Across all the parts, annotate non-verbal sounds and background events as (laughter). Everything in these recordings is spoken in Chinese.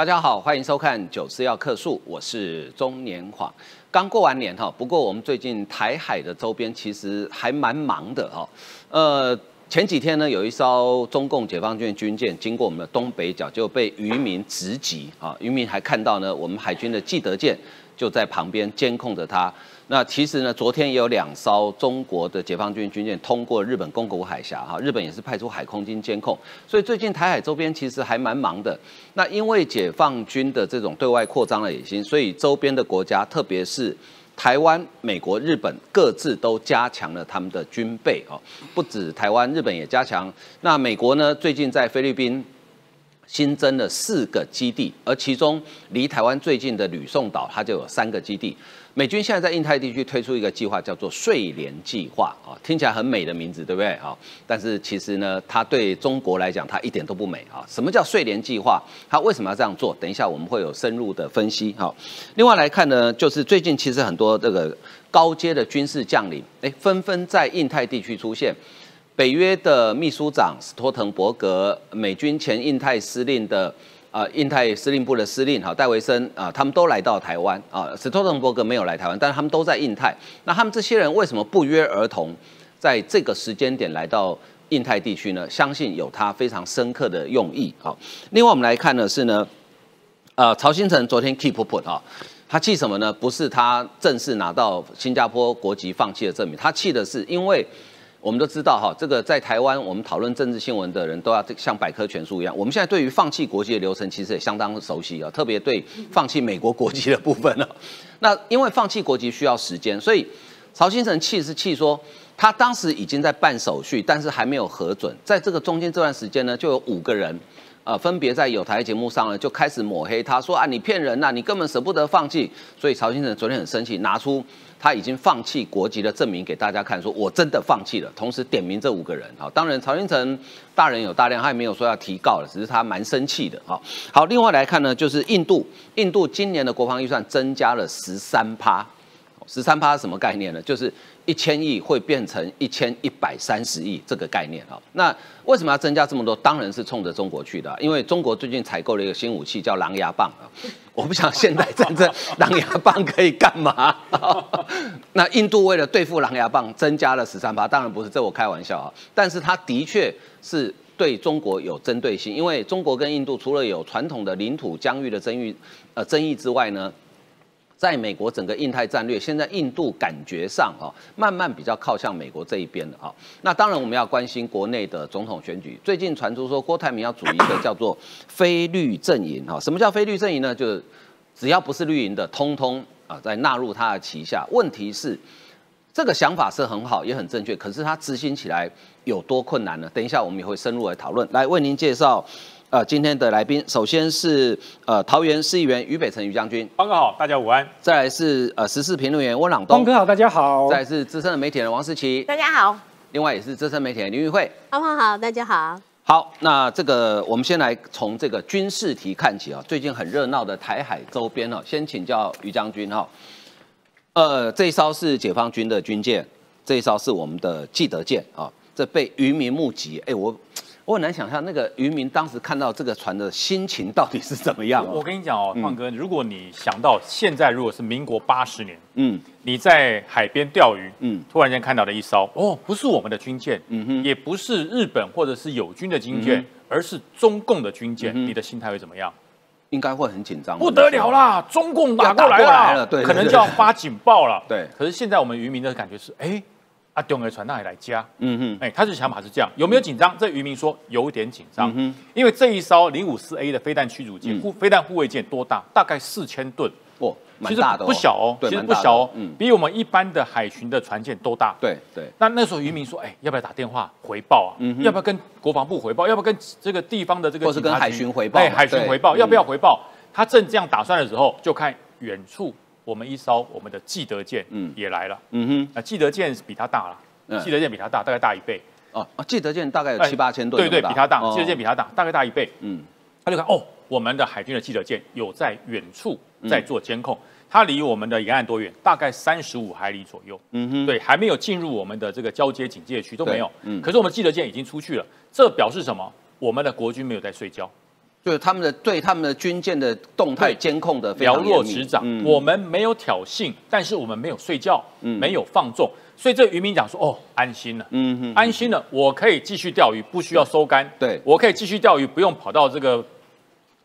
大家好，欢迎收看《九四要客诉》，我是中年晃。刚过完年哈，不过我们最近台海的周边其实还蛮忙的哈。呃，前几天呢，有一艘中共解放军军舰经过我们的东北角，就被渔民直击啊。渔民还看到呢，我们海军的记得舰就在旁边监控着它。那其实呢，昨天也有两艘中国的解放军军舰通过日本宫古海峡，哈，日本也是派出海空军监控，所以最近台海周边其实还蛮忙的。那因为解放军的这种对外扩张的野心，所以周边的国家，特别是台湾、美国、日本各自都加强了他们的军备，哦，不止台湾、日本也加强。那美国呢，最近在菲律宾。新增了四个基地，而其中离台湾最近的吕宋岛，它就有三个基地。美军现在在印太地区推出一个计划，叫做“睡莲计划”啊，听起来很美的名字，对不对啊？但是其实呢，它对中国来讲，它一点都不美啊。什么叫“睡莲计划”？它为什么要这样做？等一下我们会有深入的分析。好，另外来看呢，就是最近其实很多这个高阶的军事将领，哎，纷纷在印太地区出现。北约的秘书长斯托滕伯格，美军前印太司令的啊，印太司令部的司令哈戴维森啊，他们都来到台湾啊。斯托滕伯格没有来台湾，但是他们都在印太。那他们这些人为什么不约而同在这个时间点来到印太地区呢？相信有他非常深刻的用意啊。另外我们来看的是呢，呃，曹新成昨天 keep put 啊，他气什么呢？不是他正式拿到新加坡国籍放弃的证明，他气的是因为。我们都知道哈，这个在台湾我们讨论政治新闻的人都要像百科全书一样。我们现在对于放弃国籍的流程其实也相当熟悉啊，特别对放弃美国国籍的部分呢。那因为放弃国籍需要时间，所以曹新成气是气说，他当时已经在办手续，但是还没有核准。在这个中间这段时间呢，就有五个人。呃，分别在有台节目上呢，就开始抹黑他，说啊，你骗人呐，你根本舍不得放弃。所以曹先生昨天很生气，拿出他已经放弃国籍的证明给大家看，说我真的放弃了，同时点名这五个人。好，当然曹先成大人有大量，他也没有说要提告了，只是他蛮生气的。好，好，另外来看呢，就是印度，印度今年的国防预算增加了十三趴。十三趴是什么概念呢？就是一千亿会变成一千一百三十亿这个概念啊。那为什么要增加这么多？当然是冲着中国去的，因为中国最近采购了一个新武器叫狼牙棒啊。(laughs) 我不想现代战争狼牙棒可以干嘛？(laughs) 那印度为了对付狼牙棒，增加了十三趴，当然不是这我开玩笑啊。但是它的确是对中国有针对性，因为中国跟印度除了有传统的领土疆域的争议呃争议之外呢。在美国整个印太战略，现在印度感觉上哈，慢慢比较靠向美国这一边了哈。那当然我们要关心国内的总统选举。最近传出说郭台铭要组一个叫做非绿阵营哈。什么叫非绿阵营呢？就是只要不是绿营的，通通啊在纳入他的旗下。问题是这个想法是很好，也很正确，可是他执行起来有多困难呢？等一下我们也会深入来讨论。来为您介绍。呃，今天的来宾首先是呃桃园市议员于北辰于将军，方哥好，大家午安。再来是呃时事评论员温朗东，方哥好，大家好。再来是资深的媒体人王思琪，大家好。另外也是资深媒体人林玉慧，方方好，大家好。好，那这个我们先来从这个军事题看起啊，最近很热闹的台海周边哦，先请教于将军哈。呃，这一艘是解放军的军舰，这一艘是我们的记得舰啊，这被渔民目击，哎我。我很难想象那个渔民当时看到这个船的心情到底是怎么样。我跟你讲哦，胖哥，如果你想到现在，如果是民国八十年，嗯，你在海边钓鱼，嗯，突然间看到了一艘，哦，不是我们的军舰，嗯哼，也不是日本或者是友军的军舰，而是中共的军舰，你的心态会怎么样？应该会很紧张，不得了啦！中共打过来了，对，可能就要发警报了。对，可是现在我们渔民的感觉是，哎。啊，丢个船那里来加，嗯哼，哎，他的想法是这样，有没有紧张？这渔民说有点紧张，因为这一艘零五四 A 的飞弹驱逐舰、护飞弹护卫舰多大？大概四千吨，哇，蛮大的，不小哦，其实不小哦，嗯，比我们一般的海巡的船舰都大。对对。那那时候渔民说，哎，要不要打电话回报啊？嗯要不要跟国防部回报？要不要跟这个地方的这个？或是跟海巡回报？哎，海巡回报，要不要回报？他正这样打算的时候，就看远处我们一艘我们的记得舰，嗯，也来了，嗯哼，啊，记得舰比它大了。记得舰比它大，大概大一倍。哦，记得舰大概有七八千吨，对对，比它大。记得舰比它大，大概大一倍。嗯，他就看哦，我们的海军的记得舰有在远处在做监控，它离我们的沿岸多远？大概三十五海里左右。嗯哼，对，还没有进入我们的这个交接警戒区都没有。嗯，可是我们记得舰已经出去了，这表示什么？我们的国军没有在睡觉。就是他们的对他们的军舰的动态监控的了若指掌。我们没有挑衅，但是我们没有睡觉，没有放纵，所以这渔民讲说：“哦，安心了，安心了，我可以继续钓鱼，不需要收竿，对我可以继续钓鱼，不用跑到这个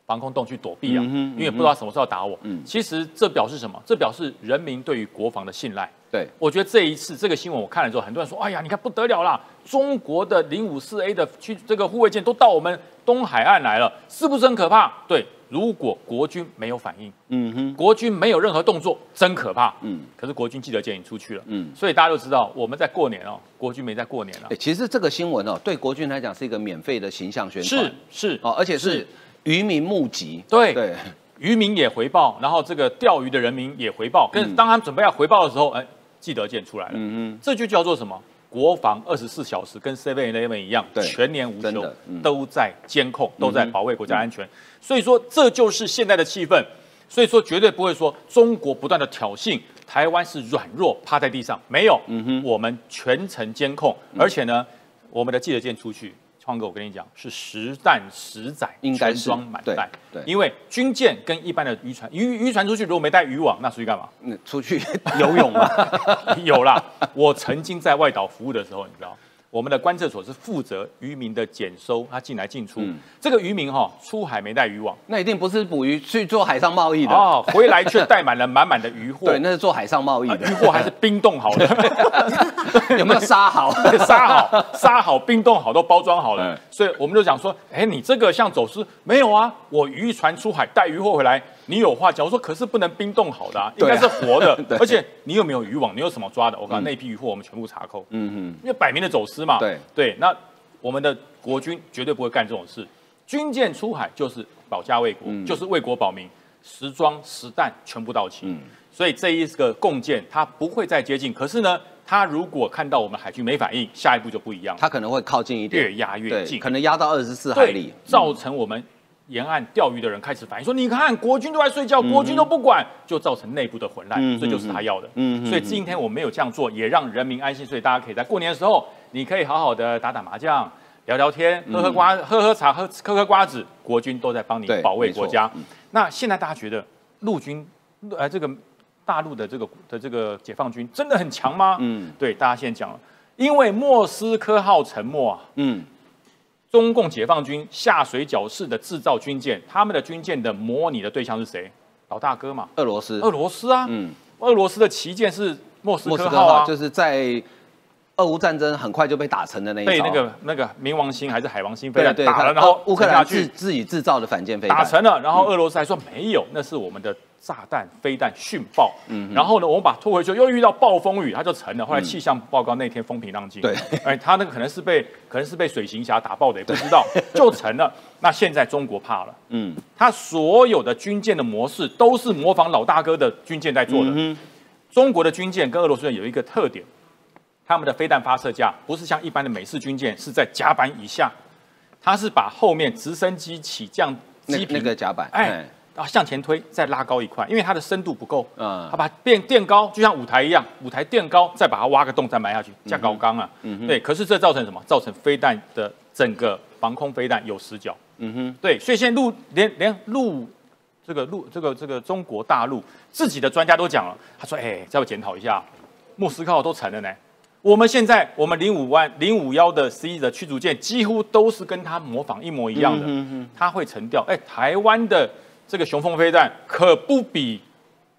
防空洞去躲避啊，因为不知道什么时候打我。嗯，其实这表示什么？这表示人民对于国防的信赖。对，我觉得这一次这个新闻我看了之后，很多人说：哎呀，你看不得了啦，中国的零五四 A 的去这个护卫舰都到我们。”东海岸来了，是不是很可怕？对，如果国军没有反应，嗯哼，国军没有任何动作，真可怕。嗯，可是国军记者舰已经出去了，嗯，所以大家都知道我们在过年哦，国军没在过年了。哎，其实这个新闻哦，对国军来讲是一个免费的形象宣传，是是。哦，而且是渔民募集，对。对，渔民也回报，然后这个钓鱼的人民也回报，跟当他们准备要回报的时候，哎，记者舰出来了，嗯嗯，这就叫做什么？国防二十四小时跟 Seven Eleven 一样，全年无休，都在监控，都在保卫国家安全。所以说，这就是现在的气氛。所以说，绝对不会说中国不断的挑衅，台湾是软弱趴在地上，没有，我们全程监控，而且呢，我们的记者舰出去。创哥，我跟你讲，是实弹实载，应该装满弹。对，因为军舰跟一般的渔船，渔渔船出去如果没带渔网，那出去干嘛？嗯，出去 (laughs) 游泳吗？(laughs) 有啦，我曾经在外岛服务的时候，你知道。我们的观测所是负责渔民的检收，他进来进出。这个渔民哈出海没带渔网，那一定不是捕鱼去做海上贸易的哦，回来却带满了满满的渔货。(laughs) 对，那是做海上贸易的，(laughs) 渔货还是冰冻好的，(laughs) 有没有杀好？杀好，杀好，冰冻好，都包装好了。所以我们就讲说，哎，你这个像走私没有啊？我渔船出海带渔货回来。你有话讲，我说可是不能冰冻好的啊，(laughs) 应该是活的，(laughs) 而且你有没有渔网？你有什么抓的？我讲那批渔货我们全部查扣，嗯嗯，因为摆明的走私嘛。对。对，那我们的国军绝对不会干这种事，军舰出海就是保家卫国，就是为国保民，时装实弹全部到齐。嗯，所以这一个共建它不会再接近，可是呢，他如果看到我们海军没反应，下一步就不一样，他可能会靠近一点，越压越近，可能压到二十四海里，造成我们。沿岸钓鱼的人开始反映说：“你看，国军都在睡觉，国军都不管，就造成内部的混乱。这就是他要的。所以今天我没有这样做，也让人民安心。所以大家可以在过年的时候，你可以好好的打打麻将、聊聊天、喝喝瓜、喝喝茶、喝嗑嗑瓜子。国军都在帮你保卫国家。那现在大家觉得陆军，呃，这个大陆的这个的这个解放军真的很强吗？嗯，对，大家现在讲了，因为莫斯科号沉没啊。嗯。”中共解放军下水饺式的制造军舰，他们的军舰的模拟的对象是谁？老大哥嘛，俄罗斯。俄罗斯啊，嗯，俄罗斯的旗舰是莫斯科号啊，就是在俄乌战争很快就被打沉的那一被那个那个冥王星还是海王星飞弹打了，然后乌克兰自自己制造的反舰飞弹。打沉了，然后俄罗斯还说没有，那是我们的。炸弹、飞弹殉爆，嗯，然后呢，我们把拖回去，又遇到暴风雨，它就沉了。后来气象报告那天风平浪静，对，哎，它那个可能是被可能是被水行侠打爆的，也不知道，就沉了。那现在中国怕了，嗯，它所有的军舰的模式都是模仿老大哥的军舰在做的。中国的军舰跟俄罗斯有一个特点，他们的飞弹发射架不是像一般的美式军舰是在甲板以下，它是把后面直升机起降机那个甲板，哎。然后向前推，再拉高一块，因为它的深度不够，嗯，它把变垫高，就像舞台一样，舞台垫高，再把它挖个洞，再埋下去，加高钢啊，嗯对。可是这造成什么？造成飞弹的整个防空飞弹有死角，嗯哼，对。所以现在陆连连陆这个陆这个这个中国大陆自己的专家都讲了，他说，哎，再检讨一下，莫斯科都沉了呢。我们现在我们零五万零五幺的 C 的驱逐舰几乎都是跟它模仿一模一样的，它会沉掉。哎，台湾的。这个雄风飞弹可不比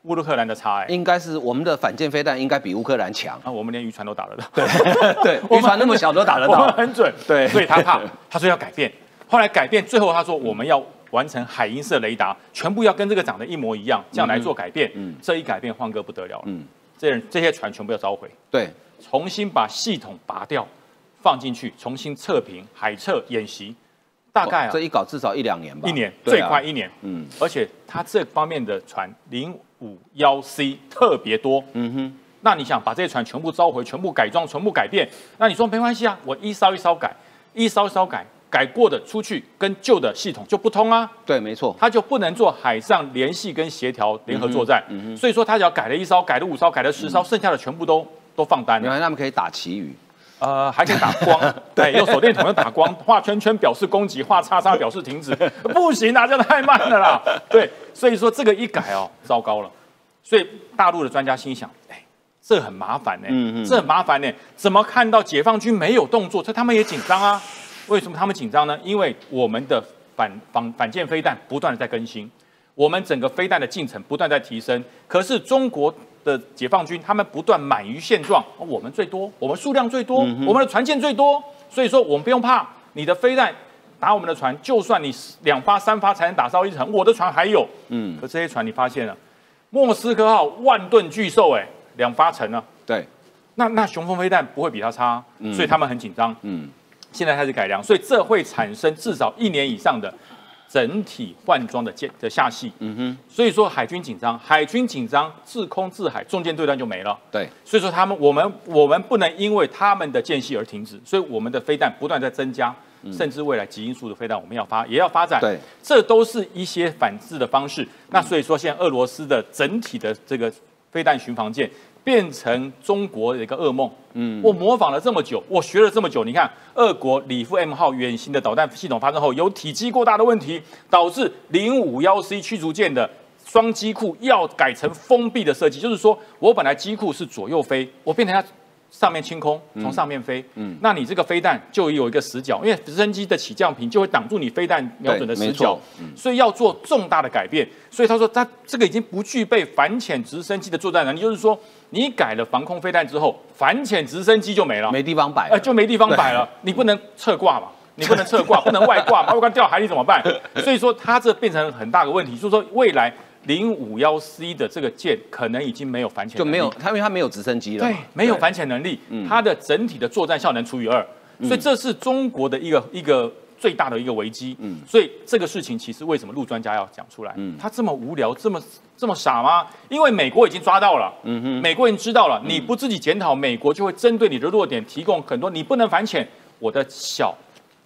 乌克兰的差哎，应该是我们的反舰飞弹应该比乌克兰强。啊，我们连渔船都打得到，对 (laughs) 对，渔船那么小都打得到，(laughs) 很准，对，所以他怕，他说要改变，后来改变，最后他说我们要完成海鹰式雷达，全部要跟这个长得一模一样，这样来做改变，嗯，这一改变换哥不得了，嗯，这这些船全部要召回，对，重新把系统拔掉，放进去，重新测评海测演习。大概啊，这一搞至少一两年吧，一年最快一年，嗯，而且它这方面的船零五幺 C 特别多，嗯哼，那你想把这些船全部召回、全部改装、全部改变，那你说没关系啊，我一艘一艘改，一艘一艘改，改过的出去跟旧的系统就不通啊，对，没错，它就不能做海上联系跟协调联合作战，嗯哼，所以说他只要改了一艘、改了五艘、改了十艘，剩下的全部都都放单，原来他们可以打旗鱼。呃，还可以打光，(laughs) 对，用手电筒要打光，画圈圈表示攻击，画叉叉表示停止，(laughs) 不行啊，这样太慢了啦。(laughs) 对，所以说这个一改哦，糟糕了。所以大陆的专家心想，哎，这很麻烦呢，嗯嗯，这很麻烦呢，怎么看到解放军没有动作，所以他们也紧张啊？为什么他们紧张呢？因为我们的反反反舰飞弹不断的在更新，我们整个飞弹的进程不断在提升，可是中国。的解放军，他们不断满于现状，我们最多，我们数量最多，我们的船舰最多，所以说我们不用怕你的飞弹打我们的船，就算你两发三发才能打烧一层，我的船还有，嗯，可这些船你发现了，莫斯科号万吨巨兽，哎，两发沉了，对，那那雄风飞弹不会比它差，所以他们很紧张，嗯，现在开始改良，所以这会产生至少一年以上的。整体换装的舰的下戏，嗯哼，所以说海军紧张，海军紧张，自空自海，中间对战就没了。对，所以说他们我们我们不能因为他们的间隙而停止，所以我们的飞弹不断在增加，甚至未来极音速的飞弹我们要发也要发展。对，这都是一些反制的方式。那所以说现在俄罗斯的整体的这个飞弹巡防舰。变成中国的一个噩梦。嗯，我模仿了这么久，我学了这么久，你看，俄国里夫 M 号远行的导弹系统发生后，有体积过大的问题，导致零五幺 C 驱逐舰的双机库要改成封闭的设计，就是说我本来机库是左右飞，我变成要。上面清空，从上面飞，嗯，那你这个飞弹就有一个死角，因为直升机的起降频就会挡住你飞弹瞄准的死角，所以要做重大的改变。所以他说，他这个已经不具备反潜直升机的作战能力，就是说，你改了防空飞弹之后，反潜直升机就没了，没地方摆，呃，就没地方摆了，你不能侧挂嘛，你不能侧挂，不能外挂，外挂掉海里怎么办？所以说，它这变成很大的问题，就是说未来。零五幺 C 的这个舰可能已经没有反潜，就没有它，因为它没有直升机了，对，没有反潜能力，它的整体的作战效能除以二，所以这是中国的一个一个最大的一个危机。嗯，所以这个事情其实为什么陆专家要讲出来？嗯，他这么无聊，这么这么傻吗？因为美国已经抓到了，嗯哼，美国已经知道了，你不自己检讨，美国就会针对你的弱点提供很多，你不能反潜，我的小。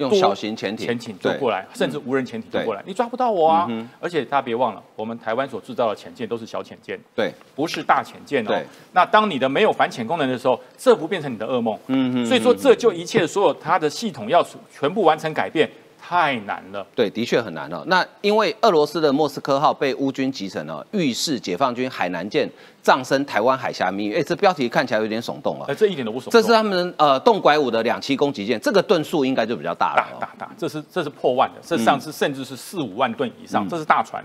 用小型潜艇、潜艇就过来，甚至无人潜艇就过来，你抓不到我啊！而且大家别忘了，我们台湾所制造的潜舰都是小潜舰，对，不是大潜舰哦。那当你的没有反潜功能的时候，这不变成你的噩梦？嗯嗯。所以说，这就一切所有它的系统要全部完成改变。太难了，对，的确很难了。那因为俄罗斯的莫斯科号被乌军击沉了，预示解放军海南舰葬身台湾海峡命运。哎，这标题看起来有点耸动了。哎，这一点都不耸动。这是他们呃动拐五的两栖攻击舰，这个吨数应该就比较大了。大大大，这是这是破万的，这上次甚至是四五万吨以上，这是大船。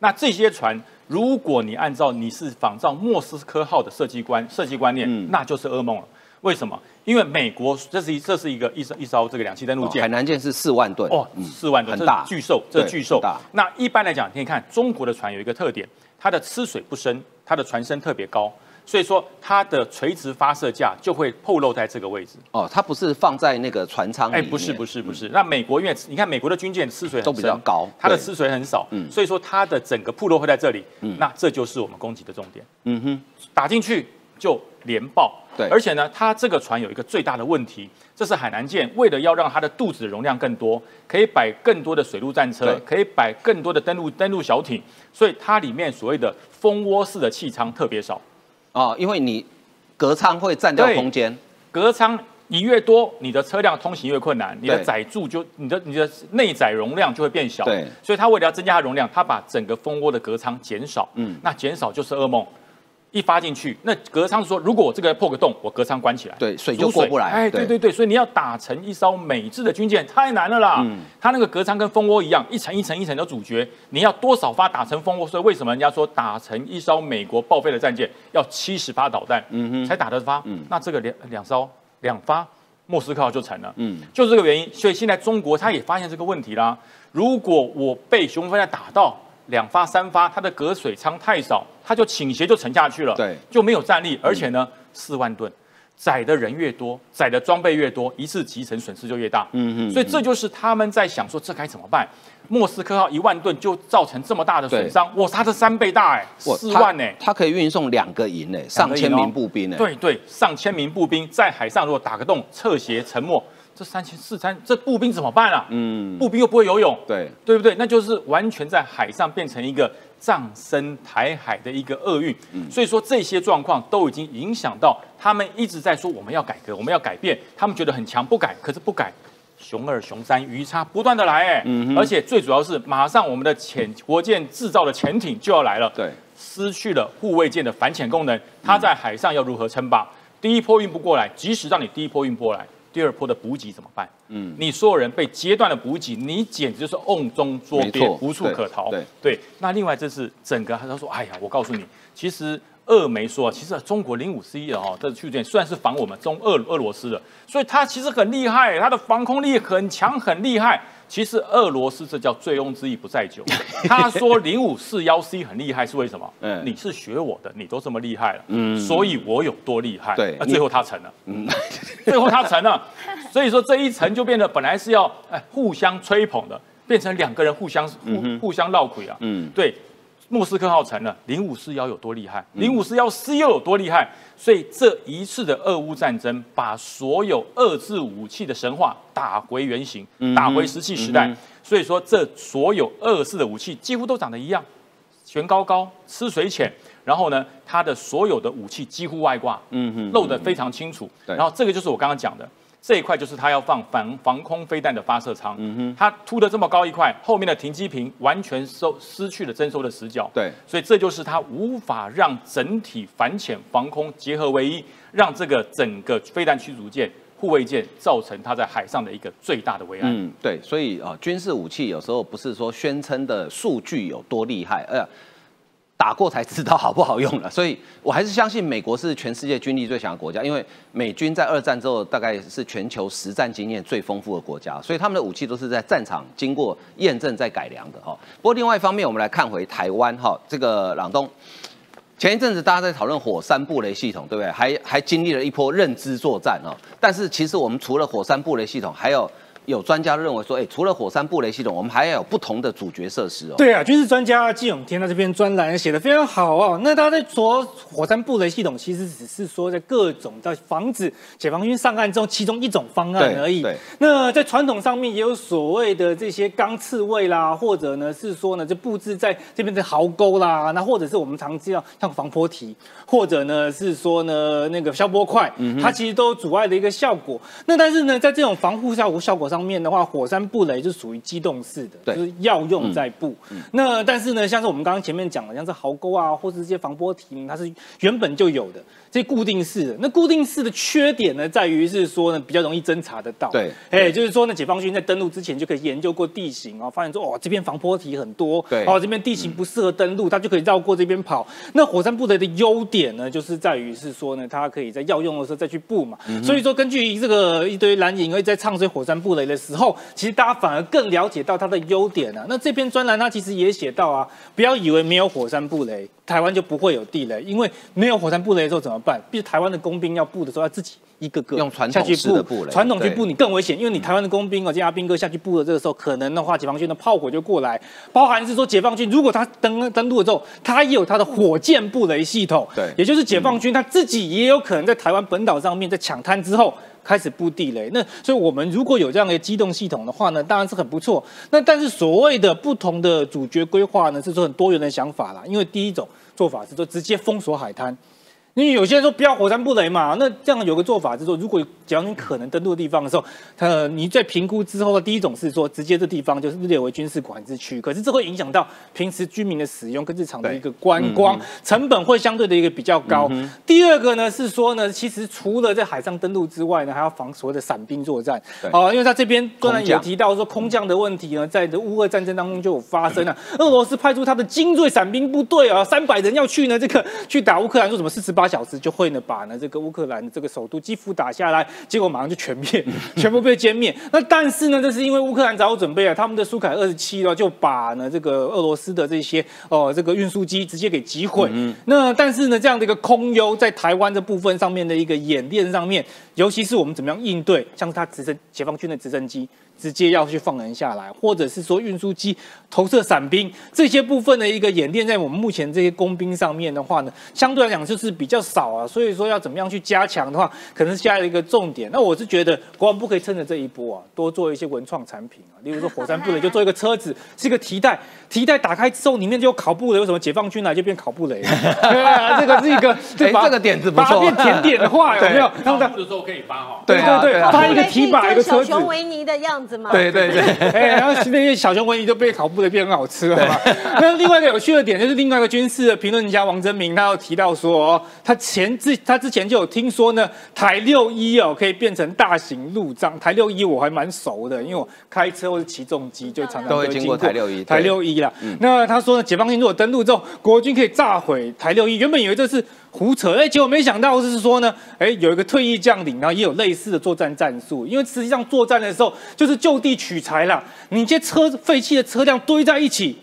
那这些船，如果你按照你是仿照莫斯科号的设计观设计观念，那就是噩梦了。为什么？因为美国这是一这是一个一艘一艘这个两栖登陆舰，海南舰是四万吨哦，四万吨，很大，巨兽，这巨兽。那一般来讲，你看中国的船有一个特点，它的吃水不深，它的船身特别高，所以说它的垂直发射架就会透露在这个位置。哦，它不是放在那个船舱哎，不是不是不是。那美国因为你看美国的军舰吃水都比较高，它的吃水很少，嗯，所以说它的整个暴露会在这里，嗯，那这就是我们攻击的重点。嗯哼，打进去就连爆。对，而且呢，它这个船有一个最大的问题，这是海南舰为了要让它的肚子的容量更多，可以摆更多的水陆战车，可以摆更多的登陆登陆小艇，所以它里面所谓的蜂窝式的气舱特别少。哦，因为你隔舱会占掉空间，隔舱你越多，你的车辆通行越困难，你的载柱就你的你的内载容量就会变小。对，所以它为了要增加它容量，它把整个蜂窝的隔舱减少。嗯，那减少就是噩梦。一发进去，那隔舱说，如果我这个破个洞，我隔舱关起来，对，水就过不来。哎，对对对，所以你要打成一艘美制的军舰太难了啦。嗯，它那个隔舱跟蜂窝一样，一层一层一层的主角，你要多少发打成蜂窝？所以为什么人家说打成一艘美国报废的战舰要七十发导弹，嗯哼，才打得发？嗯，那这个两两艘两发莫斯科号就成了。嗯，就是这个原因。所以现在中国他也发现这个问题啦。如果我被雄风飞弹打到。两发三发，它的隔水舱太少，它就倾斜就沉下去了，对，就没有站立，而且呢，四万吨，载的人越多，载的装备越多，一次集成损失就越大，嗯嗯，所以这就是他们在想说这该怎么办？莫斯科号一万吨就造成这么大的损伤，哇，它的三倍大哎，四万呢，它可以运送两个营哎，上千名步兵哎，对对，上千名步兵在海上如果打个洞侧斜沉没。这三千四千这步兵怎么办啊？嗯，步兵又不会游泳，对对不对？那就是完全在海上变成一个葬身台海的一个厄运。所以说这些状况都已经影响到他们一直在说我们要改革，我们要改变，他们觉得很强，不改，可是不改。熊二、熊三鱼叉不断的来，哎，而且最主要是马上我们的潜国舰制造的潜艇就要来了，对，失去了护卫舰的反潜功能，它在海上要如何称霸？第一波运不过来，即使让你第一波运过来，第二波的补给怎么办？嗯，你所有人被截断了补给，你简直就是瓮中捉鳖，无处可逃。对对，那另外这是整个，他说，哎呀，我告诉你，其实。俄媒说，其实中国零五 C 的哦，这驱逐舰虽然是防我们中俄俄罗斯的，所以它其实很厉害，它的防空力很强，很厉害。其实俄罗斯这叫醉翁之意不在酒。(laughs) 他说零五四幺 C 很厉害是为什么？嗯，你是学我的，你都这么厉害了，嗯，所以我有多厉害？对，那最后他成了，嗯，(laughs) 最后他成了。所以说这一层就变得本来是要哎互相吹捧的，变成两个人互相互互相闹鬼啊，嗯，对。莫斯科号沉了，零五四幺有多厉害？零五四幺 C 又有多厉害？所以这一次的俄乌战争，把所有遏制武器的神话打回原形，打回石器时代。所以说，这所有俄式的武器几乎都长得一样，悬高高，吃水浅。然后呢，它的所有的武器几乎外挂，嗯哼，露得非常清楚。然后这个就是我刚刚讲的。这一块就是它要放防防空飞弹的发射舱，嗯哼，它凸的这么高一块，后面的停机坪完全收失去了征收的死角，对，所以这就是它无法让整体反潜防空结合为一，让这个整个飞弹驱逐舰、护卫舰造成它在海上的一个最大的危害。嗯，对，所以啊，军事武器有时候不是说宣称的数据有多厉害，哎呀。打过才知道好不好用了，(laughs) 所以我还是相信美国是全世界军力最强的国家，因为美军在二战之后大概是全球实战经验最丰富的国家，所以他们的武器都是在战场经过验证再改良的哈。不过另外一方面，我们来看回台湾哈，这个朗东前一阵子大家在讨论火山布雷系统，对不对？还还经历了一波认知作战哦。但是其实我们除了火山布雷系统，还有。有专家认为说，哎，除了火山布雷系统，我们还要有不同的主角设施哦。对啊，军事专家季永天在这篇专栏写的非常好哦。那他在说火山布雷系统，其实只是说在各种在防止解放军上岸之后，其中一种方案而已。对。那在传统上面也有所谓的这些钢刺猬啦，或者呢是说呢就布置在这边的壕沟啦，那或者是我们常知道像防坡堤，或者呢是说呢那个消波块，它其实都阻碍的一个效果。那但是呢，在这种防护效果效果上。面的话，火山布雷是属于机动式的，就是要用在布。那但是呢，像是我们刚刚前面讲的，像是壕沟啊，或是这些防波堤，它是原本就有的，这固定式的。那固定式的缺点呢，在于是说呢，比较容易侦查得到。对，哎，就是说呢，解放军在登陆之前就可以研究过地形哦，发现说哦，这边防坡堤很多，对，哦，这边地形不适合登陆，它就可以绕过这边跑。那火山布雷的优点呢，就是在于是说呢，它可以在要用的时候再去布嘛。所以说，根据这个一堆蓝营会在唱衰火山布雷的时候，其实大家反而更了解到它的优点啊。那这篇专栏它其实也写到啊，不要以为没有火山布雷，台湾就不会有地雷，因为没有火山布雷的时候怎么办？必须台湾的工兵要布的时候要自己。一个个用传统式的布雷，传统去布你更危险，因为你台湾的工兵哦，这阿兵哥下去布的这个时候，可能的话，解放军的炮火就过来，包含是说解放军如果他登登陆了之后，他也有他的火箭布雷系统，对，也就是解放军他自己也有可能在台湾本岛上面在抢滩之后开始布地雷。那所以我们如果有这样的机动系统的话呢，当然是很不错。那但是所谓的不同的主角规划呢，是说很多元的想法啦。因为第一种做法是说直接封锁海滩。因为有些人说不要火山不雷嘛，那这样有个做法是说，如果讲你可能登陆的地方的时候，呃，你在评估之后的，第一种是说直接这地方就是列为军事管制区，可是这会影响到平时居民的使用跟日常的一个观光，成本会相对的一个比较高。第二个呢是说呢，其实除了在海上登陆之外呢，还要防所谓的伞兵作战。哦，因为他这边当然也提到说空降的问题呢，在乌俄战争当中就有发生了，俄罗斯派出他的精锐伞兵部队啊，三百人要去呢这个去打乌克兰，说什么四十八。八小时就会呢把呢这个乌克兰的这个首都基辅打下来，结果马上就全灭，全部被歼灭。那但是呢，这是因为乌克兰早有准备啊，他们的苏凯二十七呢就把呢这个俄罗斯的这些哦这个运输机直接给击毁。那但是呢这样的一个空优在台湾这部分上面的一个演练上面，尤其是我们怎么样应对，像是他直升解放军的直升机。直接要去放人下来，或者是说运输机投射伞兵这些部分的一个演练，在我们目前这些工兵上面的话呢，相对来讲就是比较少啊。所以说要怎么样去加强的话，可能是加了一个重点。那我是觉得国防部可以趁着这一波啊，多做一些文创产品啊，例如说火山布雷就做一个车子，是一个提袋，(laughs) 提袋打开之后里面就有烤布雷，为什么解放军来就变烤布雷？对啊，这个是一个对 (laughs) 这个点子不错，变甜点的话有没有？他们的时候可以发哈。对对对，发一个提把一个车子。小熊维尼的样子吗？对对对，(laughs) 哎，然后那些小熊维尼就被烤布的变很好吃了嘛。(laughs) 那另外一个有趣的点就是另外一个军事的评论家王真明，他有提到说，哦他前之他之前就有听说呢，台六一哦可以变成大型路障。台六一我还蛮熟的，因为我开车或者骑重机就常常都会经过台六一。台六一啦，那他说呢，解放军如果登陆之后，国军可以炸毁台六一。原本以为这是。胡扯！哎，结果没想到是说呢，哎，有一个退役将领，然后也有类似的作战战术。因为实际上作战的时候就是就地取材了，你这车废弃的车辆堆在一起。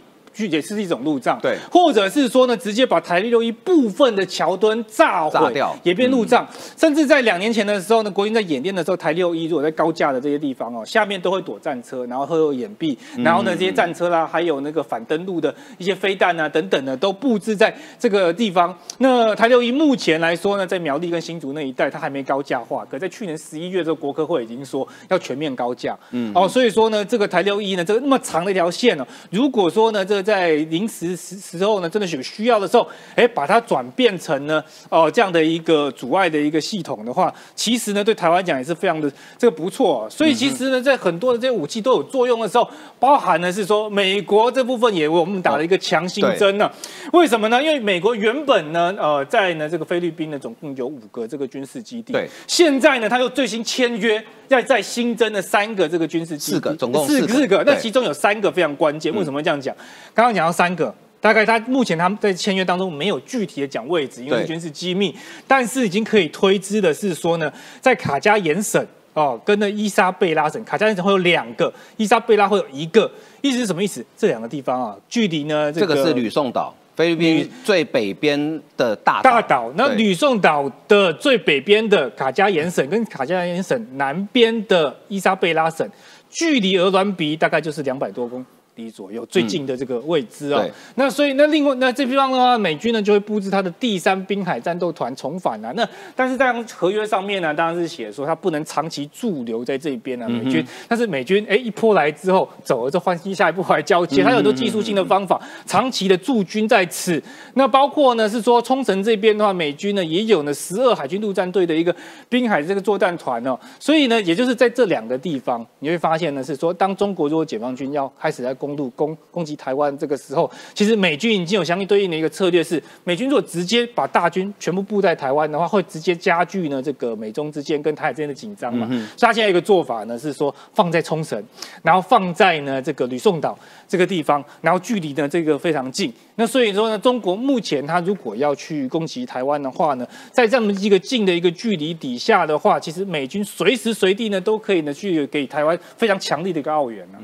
也是一种路障，对，或者是说呢，直接把台六一部分的桥墩炸毁，也变路障。甚至在两年前的时候呢，国军在演练的时候，台六一如果在高架的这些地方哦，下面都会躲战车，然后会有掩蔽，然后呢，这些战车啦，还有那个反登陆的一些飞弹啊等等的，都布置在这个地方。那台六一目前来说呢，在苗栗跟新竹那一带，它还没高架化。可在去年十一月，这个国科会已经说要全面高架。嗯，哦，所以说呢，这个台六一呢，这个那么长的一条线呢，如果说呢，这个在临时时时候呢，真的是有需要的时候，哎，把它转变成呢，哦，这样的一个阻碍的一个系统的话，其实呢，对台湾讲也是非常的这个不错。所以其实呢，在很多的这些武器都有作用的时候，包含的是说，美国这部分也为我们打了一个强心针呢。为什么呢？因为美国原本呢，呃，在呢这个菲律宾呢，总共有五个这个军事基地。对。现在呢，他又最新签约，要再新增了三个这个军事基地。四个，总共四四个。那其中有三个非常关键。为什么这样讲？刚刚讲到。三个，大概他目前他们在签约当中没有具体的讲位置，因为军事机密。但是已经可以推知的是说呢，在卡加延省哦，跟那伊莎贝拉省，卡加延省会有两个，伊莎贝拉会有一个。意思是什么意思？这两个地方啊，距离呢？这个是吕宋岛，菲律宾最北边的大大岛。那吕宋岛的最北边的卡加延省，跟卡加延省南边的伊莎贝拉省，距离鹅銮鼻大概就是两百多公。里左右最近的这个位置啊，那所以那另外那这地方的话，美军呢就会布置他的第三滨海战斗团重返啊。那但是在合约上面呢，当然是写说他不能长期驻留在这边啊，美军。但是美军哎一波来之后走了，就换新下一步来交接，他有很多技术性的方法，长期的驻军在此。那包括呢是说冲绳这边的话，美军呢也有呢十二海军陆战队的一个滨海这个作战团哦。所以呢，也就是在这两个地方，你会发现呢是说，当中国如果解放军要开始在攻。攻攻攻击台湾这个时候，其实美军已经有相应对应的一个策略，是美军如果直接把大军全部布在台湾的话，会直接加剧呢这个美中之间跟台海之间的紧张嘛。所以他现在一个做法呢是说放在冲绳，然后放在呢这个吕宋岛这个地方，然后距离呢这个非常近。那所以说呢，中国目前他如果要去攻击台湾的话呢，在这么一个近的一个距离底下的话，其实美军随时随地呢都可以呢去给台湾非常强力的一个澳援呢。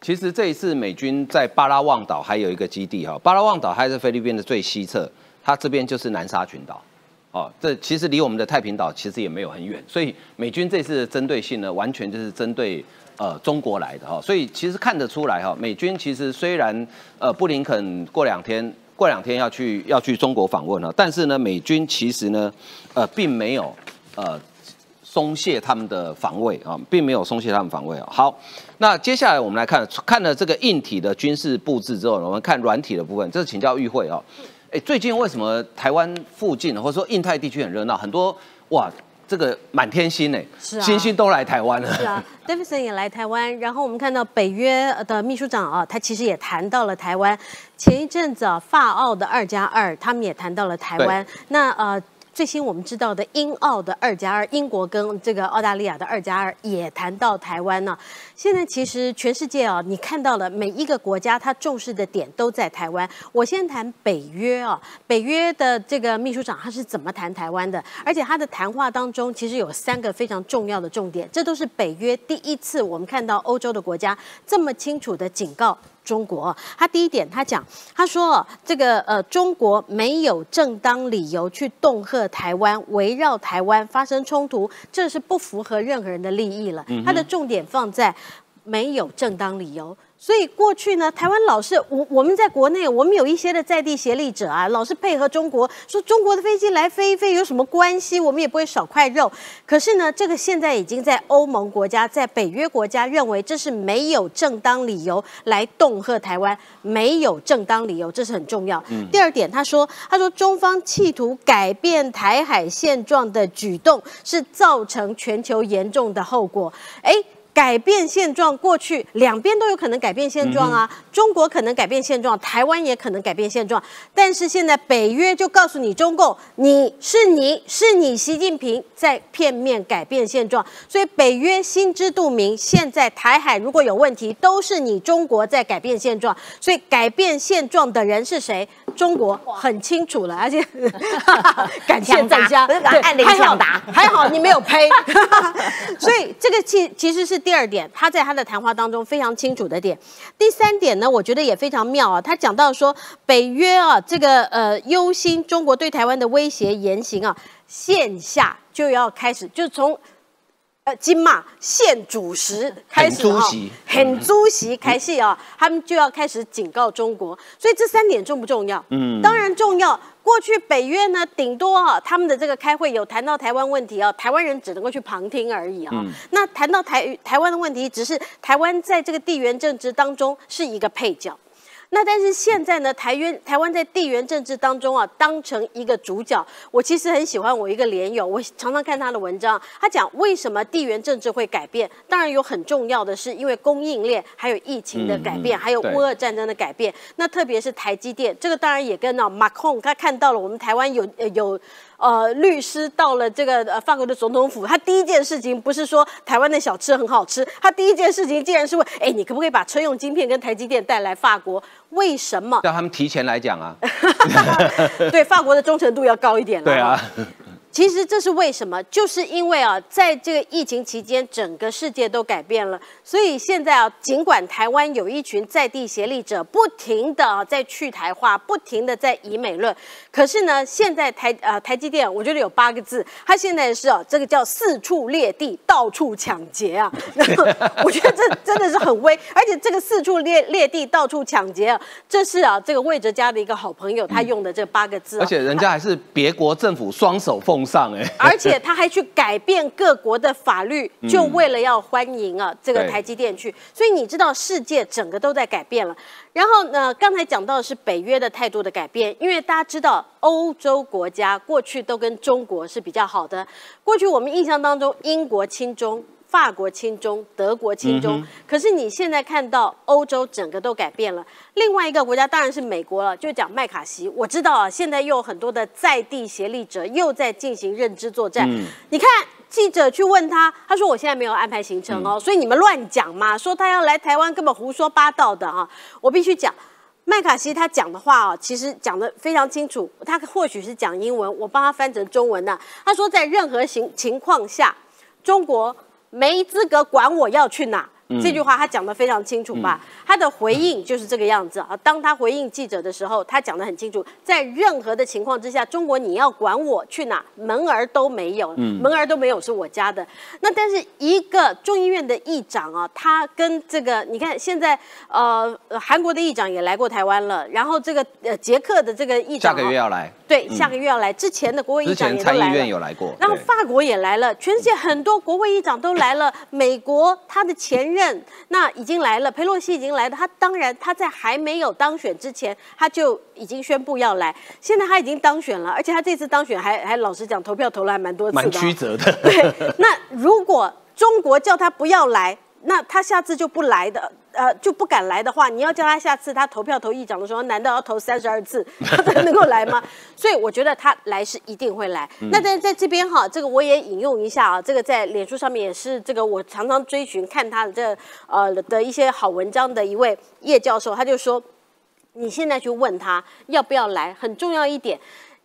其实这一次美军在巴拉望岛还有一个基地哈，巴拉望岛还是菲律宾的最西侧，它这边就是南沙群岛，哦，这其实离我们的太平岛其实也没有很远，所以美军这次的针对性呢，完全就是针对呃中国来的哈，所以其实看得出来哈，美军其实虽然呃布林肯过两天过两天要去要去中国访问了，但是呢，美军其实呢呃并没有呃。松懈他们的防卫啊，并没有松懈他们防卫啊。好，那接下来我们来看，看了这个硬体的军事布置之后，我们看软体的部分。这是请教议会啊，哎，最近为什么台湾附近或者说印太地区很热闹，很多哇，这个满天星呢？是啊，星星都来台湾了。是啊，Davidson 也来台湾，然后我们看到北约的秘书长啊，他其实也谈到了台湾。前一阵子啊，法澳的二加二，他们也谈到了台湾。那呃。最新我们知道的英澳的二加二，英国跟这个澳大利亚的二加二也谈到台湾呢。现在其实全世界啊，你看到了每一个国家它重视的点都在台湾。我先谈北约啊，北约的这个秘书长他是怎么谈台湾的？而且他的谈话当中其实有三个非常重要的重点，这都是北约第一次我们看到欧洲的国家这么清楚的警告。中国，他第一点，他讲，他说，这个呃，中国没有正当理由去恫吓台湾，围绕台湾发生冲突，这是不符合任何人的利益了。他的重点放在。没有正当理由。所以过去呢，台湾老是我我们在国内，我们有一些的在地协力者啊，老是配合中国，说中国的飞机来飞一飞有什么关系？我们也不会少块肉。可是呢，这个现在已经在欧盟国家、在北约国家认为这是没有正当理由来恫吓台湾，没有正当理由，这是很重要。第二点，他说，他说中方企图改变台海现状的举动是造成全球严重的后果。哎。改变现状，过去两边都有可能改变现状啊。中国可能改变现状，台湾也可能改变现状。但是现在北约就告诉你，中共你是你是你习近平在片面改变现状，所以北约心知肚明，现在台海如果有问题，都是你中国在改变现状。所以改变现状的人是谁？中国很清楚了，而且 (laughs) (laughs) 感谢大家，按铃抢答，还好你没有呸。(laughs) 所以这个其其实是第二点，他在他的谈话当中非常清楚的点。第三点呢，我觉得也非常妙啊，他讲到说北约啊，这个呃忧心中国对台湾的威胁言行啊，线下就要开始，就是从。金马现主食开始啊，很租席开戏啊，他们就要开始警告中国，所以这三点重不重要？嗯，当然重要。过去北约呢，顶多啊，他们的这个开会有谈到台湾问题啊，台湾人只能够去旁听而已啊。那谈到台台湾的问题，只是台湾在这个地缘政治当中是一个配角。那但是现在呢，台湾台湾在地缘政治当中啊，当成一个主角。我其实很喜欢我一个连友，我常常看他的文章。他讲为什么地缘政治会改变？当然有很重要的是因为供应链，还有疫情的改变，还有乌俄战争的改变。那特别是台积电，这个当然也跟啊马控他看到了我们台湾有有。呃，律师到了这个呃法国的总统府，他第一件事情不是说台湾的小吃很好吃，他第一件事情竟然是问：哎，你可不可以把车用晶片跟台积电带来法国？为什么？叫他们提前来讲啊。(laughs) 对，法国的忠诚度要高一点了。对啊。其实这是为什么？就是因为啊，在这个疫情期间，整个世界都改变了。所以现在啊，尽管台湾有一群在地协力者不停的啊在去台化，不停的在以美论，可是呢，现在台呃台积电，我觉得有八个字，它现在是啊这个叫四处裂地，到处抢劫啊。我觉得这真的是很危，而且这个四处裂裂地，到处抢劫啊，这是啊这个魏哲家的一个好朋友他用的这八个字，而且人家还是别国政府双手奉。上哎，而且他还去改变各国的法律，(laughs) 就为了要欢迎啊这个台积电去。所以你知道世界整个都在改变了。然后呢，刚才讲到的是北约的态度的改变，因为大家知道欧洲国家过去都跟中国是比较好的。过去我们印象当中，英国亲中。法国亲中，德国亲中，可是你现在看到欧洲整个都改变了。另外一个国家当然是美国了，就讲麦卡锡。我知道啊，现在又有很多的在地协力者又在进行认知作战。你看记者去问他，他说我现在没有安排行程哦，所以你们乱讲嘛，说他要来台湾根本胡说八道的啊！我必须讲，麦卡锡他讲的话啊，其实讲的非常清楚。他或许是讲英文，我帮他翻成中文呢。他说在任何情情况下，中国。没资格管我要去哪。这句话他讲得非常清楚吧？他的回应就是这个样子啊。当他回应记者的时候，他讲得很清楚，在任何的情况之下，中国你要管我去哪，门儿都没有，门儿都没有是我家的。那但是一个众议院的议长啊，他跟这个你看现在呃韩国的议长也来过台湾了，然后这个呃捷克的这个议长下个月要来，对，下个月要来。之前的国会议长也来了，参议院有来过，然后法国也来了，全世界很多国会议长都来了，美国他的前。任 (laughs) 那已经来了，佩洛西已经来了。他当然他在还没有当选之前，他就已经宣布要来。现在他已经当选了，而且他这次当选还还老实讲，投票投了还蛮多次的，蛮曲折的。对，那如果中国叫他不要来。那他下次就不来的，呃，就不敢来的话，你要叫他下次他投票投议长的时候，难道要投三十二次 (laughs) 他才能够来吗？(laughs) 所以我觉得他来是一定会来。那在在这边哈，这个我也引用一下啊，这个在脸书上面也是这个我常常追寻看他的这呃的一些好文章的一位叶教授，他就说，你现在去问他要不要来，很重要一点，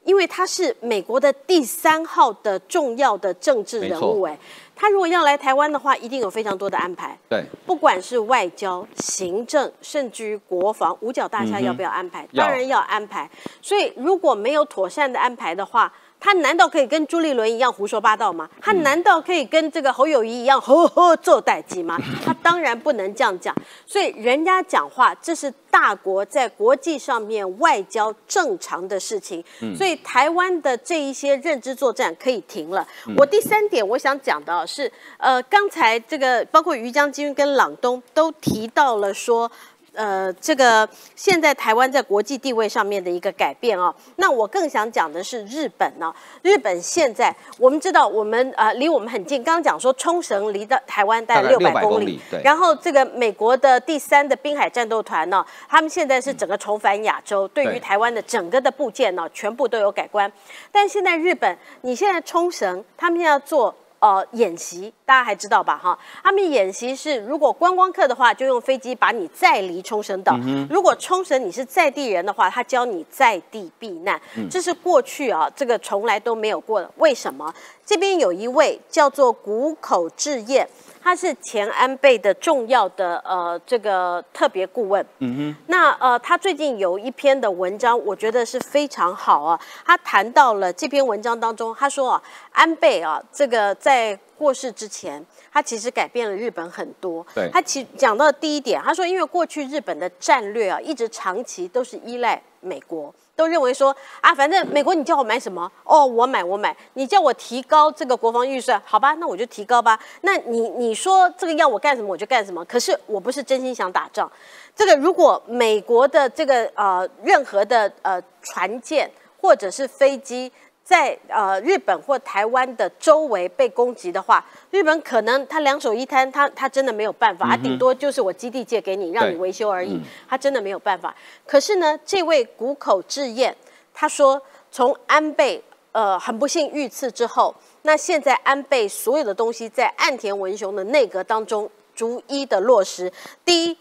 因为他是美国的第三号的重要的政治人物哎。他如果要来台湾的话，一定有非常多的安排。对，不管是外交、行政，甚至于国防，五角大厦要不要安排？当然要安排。所以如果没有妥善的安排的话，他难道可以跟朱立伦一样胡说八道吗？他难道可以跟这个侯友谊一样呵呵做代机吗？(laughs) 他当然不能这样讲。所以人家讲话，这是大国在国际上面外交正常的事情。所以台湾的这一些认知作战可以停了。我第三点我想讲的是，呃，刚才这个包括于将军跟朗东都提到了说。呃，这个现在台湾在国际地位上面的一个改变啊，那我更想讲的是日本呢。日本现在我们知道，我们呃离我们很近，刚刚讲说冲绳离的台湾大概六百公里，然后这个美国的第三的滨海战斗团呢，他们现在是整个重返亚洲，对于台湾的整个的部件呢，全部都有改观。但现在日本，你现在冲绳，他们现在做。呃，演习大家还知道吧？哈，他们演习是，如果观光客的话，就用飞机把你载离冲绳岛；如果冲绳你是在地人的话，他教你在地避难。这是过去啊，这个从来都没有过的。为什么？这边有一位叫做谷口智彦。他是前安倍的重要的呃这个特别顾问，嗯哼，那呃他最近有一篇的文章，我觉得是非常好啊。他谈到了这篇文章当中，他说啊，安倍啊这个在过世之前，他其实改变了日本很多。对，他其讲到第一点，他说因为过去日本的战略啊，一直长期都是依赖美国。都认为说啊，反正美国你叫我买什么哦，我买我买。你叫我提高这个国防预算，好吧，那我就提高吧。那你你说这个要我干什么，我就干什么。可是我不是真心想打仗。这个如果美国的这个呃任何的呃船舰或者是飞机。在呃日本或台湾的周围被攻击的话，日本可能他两手一摊，他他真的没有办法，他顶多就是我基地借给你，让你维修而已，他真的没有办法。可是呢，这位谷口智彦他说，从安倍呃很不幸遇刺之后，那现在安倍所有的东西在岸田文雄的内阁当中逐一的落实。第一，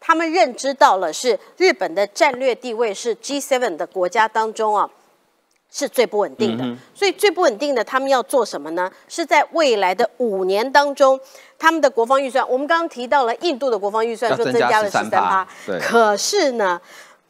他们认知到了是日本的战略地位是 G7 的国家当中啊。是最不稳定的，所以最不稳定的，他们要做什么呢？是在未来的五年当中，他们的国防预算，我们刚刚提到了印度的国防预算说增加了十三趴，可是呢，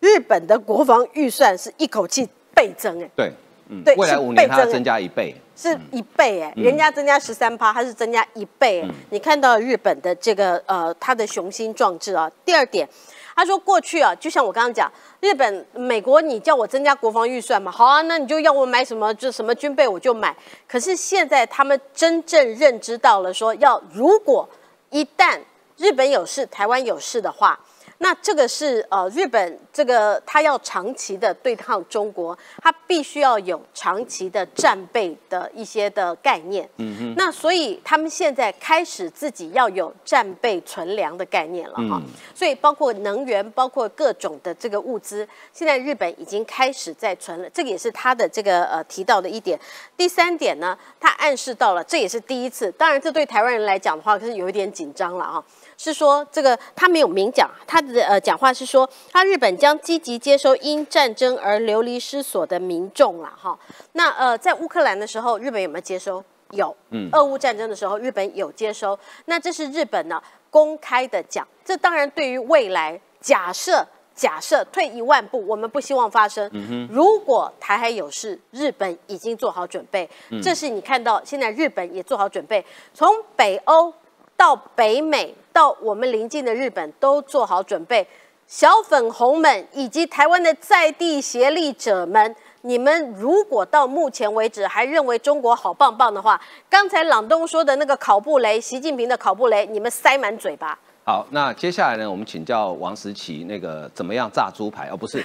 日本的国防预算是一口气倍增，哎，对，嗯，对，未来五年它增加一倍，是一倍，哎，人家增加十三趴，它是增加一倍，你看到日本的这个呃，它的雄心壮志啊。第二点。他说：“过去啊，就像我刚刚讲，日本、美国，你叫我增加国防预算嘛，好啊，那你就要我买什么，就什么军备我就买。可是现在他们真正认知到了，说要如果一旦日本有事，台湾有事的话。”那这个是呃，日本这个他要长期的对抗中国，他必须要有长期的战备的一些的概念。嗯哼。那所以他们现在开始自己要有战备存粮的概念了哈。所以包括能源，包括各种的这个物资，现在日本已经开始在存了。这个也是他的这个呃提到的一点。第三点呢，他暗示到了，这也是第一次。当然，这对台湾人来讲的话，可是有一点紧张了啊。是说这个他没有明讲，他的呃讲话是说，他日本将积极接收因战争而流离失所的民众了哈。那呃在乌克兰的时候，日本有没有接收？有，嗯，俄乌战争的时候，日本有接收。那这是日本呢公开的讲，这当然对于未来假设假设退一万步，我们不希望发生。如果台海有事，日本已经做好准备。这是你看到现在日本也做好准备，从北欧。到北美，到我们邻近的日本，都做好准备。小粉红们以及台湾的在地协力者们，你们如果到目前为止还认为中国好棒棒的话，刚才朗东说的那个考布雷，习近平的考布雷，你们塞满嘴巴。好，那接下来呢，我们请教王石奇，那个怎么样炸猪排？哦，不是，(laughs) (laughs)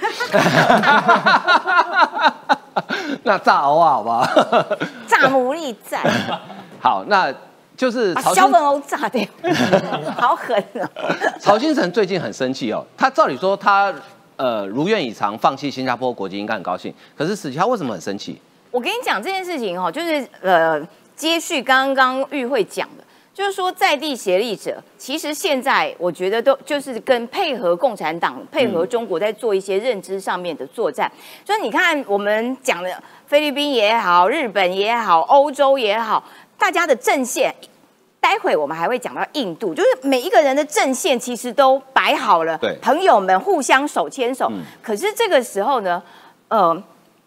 那炸鹅啊，好不好？炸牡蛎仔。(laughs) 好，那。就是把小粉红炸掉，(laughs) 好狠啊！曹新成最近很生气哦，他照理说他呃如愿以偿放弃新加坡国籍应该很高兴，可是史奇他为什么很生气？我跟你讲这件事情哦，就是呃接续刚刚玉慧讲的，就是说在地协力者，其实现在我觉得都就是跟配合共产党、配合中国在做一些认知上面的作战。所以你看我们讲的菲律宾也好、日本也好、欧洲也好，大家的阵线。待会我们还会讲到印度，就是每一个人的阵线其实都摆好了，对，朋友们互相手牵手。可是这个时候呢，呃，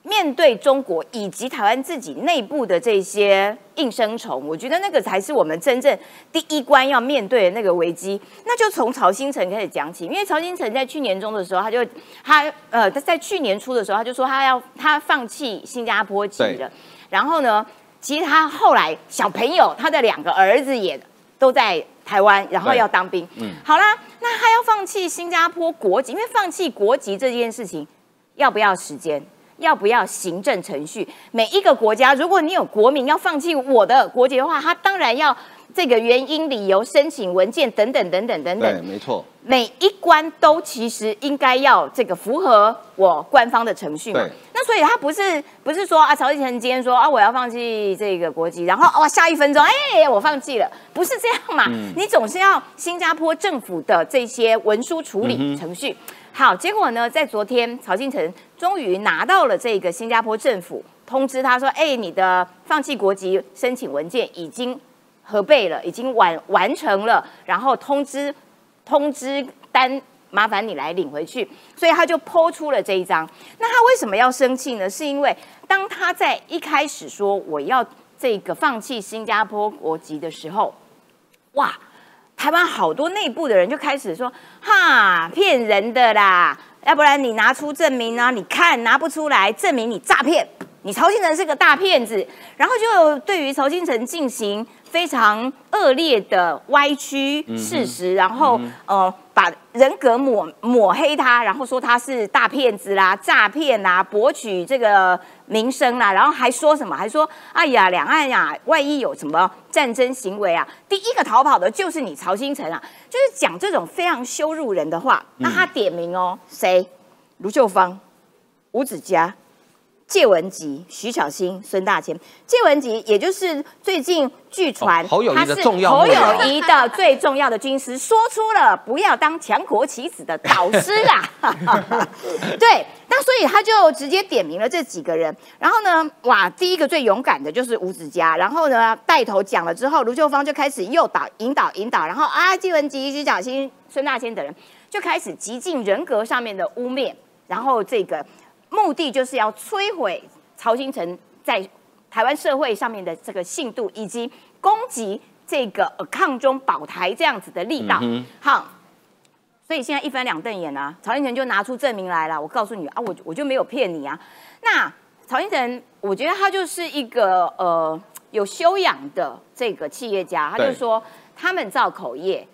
面对中国以及台湾自己内部的这些应声虫，我觉得那个才是我们真正第一关要面对的那个危机。那就从曹新成开始讲起，因为曹新成在去年中的时候，他就他呃在去年初的时候，他就说他要他放弃新加坡籍了。然后呢，其实他后来小朋友他的两个儿子也都在台湾，然后要当兵。嗯，好啦，那他要放弃新加坡国籍，因为放弃国籍这件事情要不要时间？要不要行政程序？每一个国家，如果你有国民要放弃我的国籍的话，他当然要这个原因、理由、申请文件等等等等等等。对，没错。每一关都其实应该要这个符合我官方的程序嘛。那所以他不是不是说啊，曹启成今天说啊，我要放弃这个国籍，然后哇，下一分钟哎，我放弃了，不是这样嘛？你总是要新加坡政府的这些文书处理程序。好，结果呢，在昨天，曹新成终于拿到了这个新加坡政府通知，他说：“哎，你的放弃国籍申请文件已经核备了，已经完完成了，然后通知通知单，麻烦你来领回去。”所以他就抛出了这一张。那他为什么要生气呢？是因为当他在一开始说我要这个放弃新加坡国籍的时候，哇！台湾好多内部的人就开始说：“哈，骗人的啦！要不然你拿出证明啊？你看拿不出来，证明你诈骗，你曹新成是个大骗子。”然后就对于曹新成进行。非常恶劣的歪曲事实，然后呃把人格抹抹黑他，然后说他是大骗子啦、诈骗啦、博取这个名声啦，然后还说什么？还说哎呀，两岸呀，万一有什么战争行为啊，第一个逃跑的就是你曹新成啊，就是讲这种非常羞辱人的话。那他点名哦，谁？卢秀芳、吴子嘉。谢文吉、徐小新、孙大千。谢文吉也就是最近据传他是侯友谊的最重要的军师，说出了不要当强国棋子的导师啊。(laughs) 对，那所以他就直接点名了这几个人。然后呢，哇，第一个最勇敢的就是吴子嘉。然后呢，带头讲了之后，卢秀芳就开始诱导、引导、引导。然后啊，谢文吉、徐小新、孙大千等人就开始极尽人格上面的污蔑。然后这个。目的就是要摧毁曹新成在台湾社会上面的这个信度，以及攻击这个抗中保台这样子的力道。好，所以现在一翻两瞪眼啊，曹新成就拿出证明来了。我告诉你啊，我我就没有骗你啊。那曹新成，我觉得他就是一个呃有修养的这个企业家，他就说他们造口业。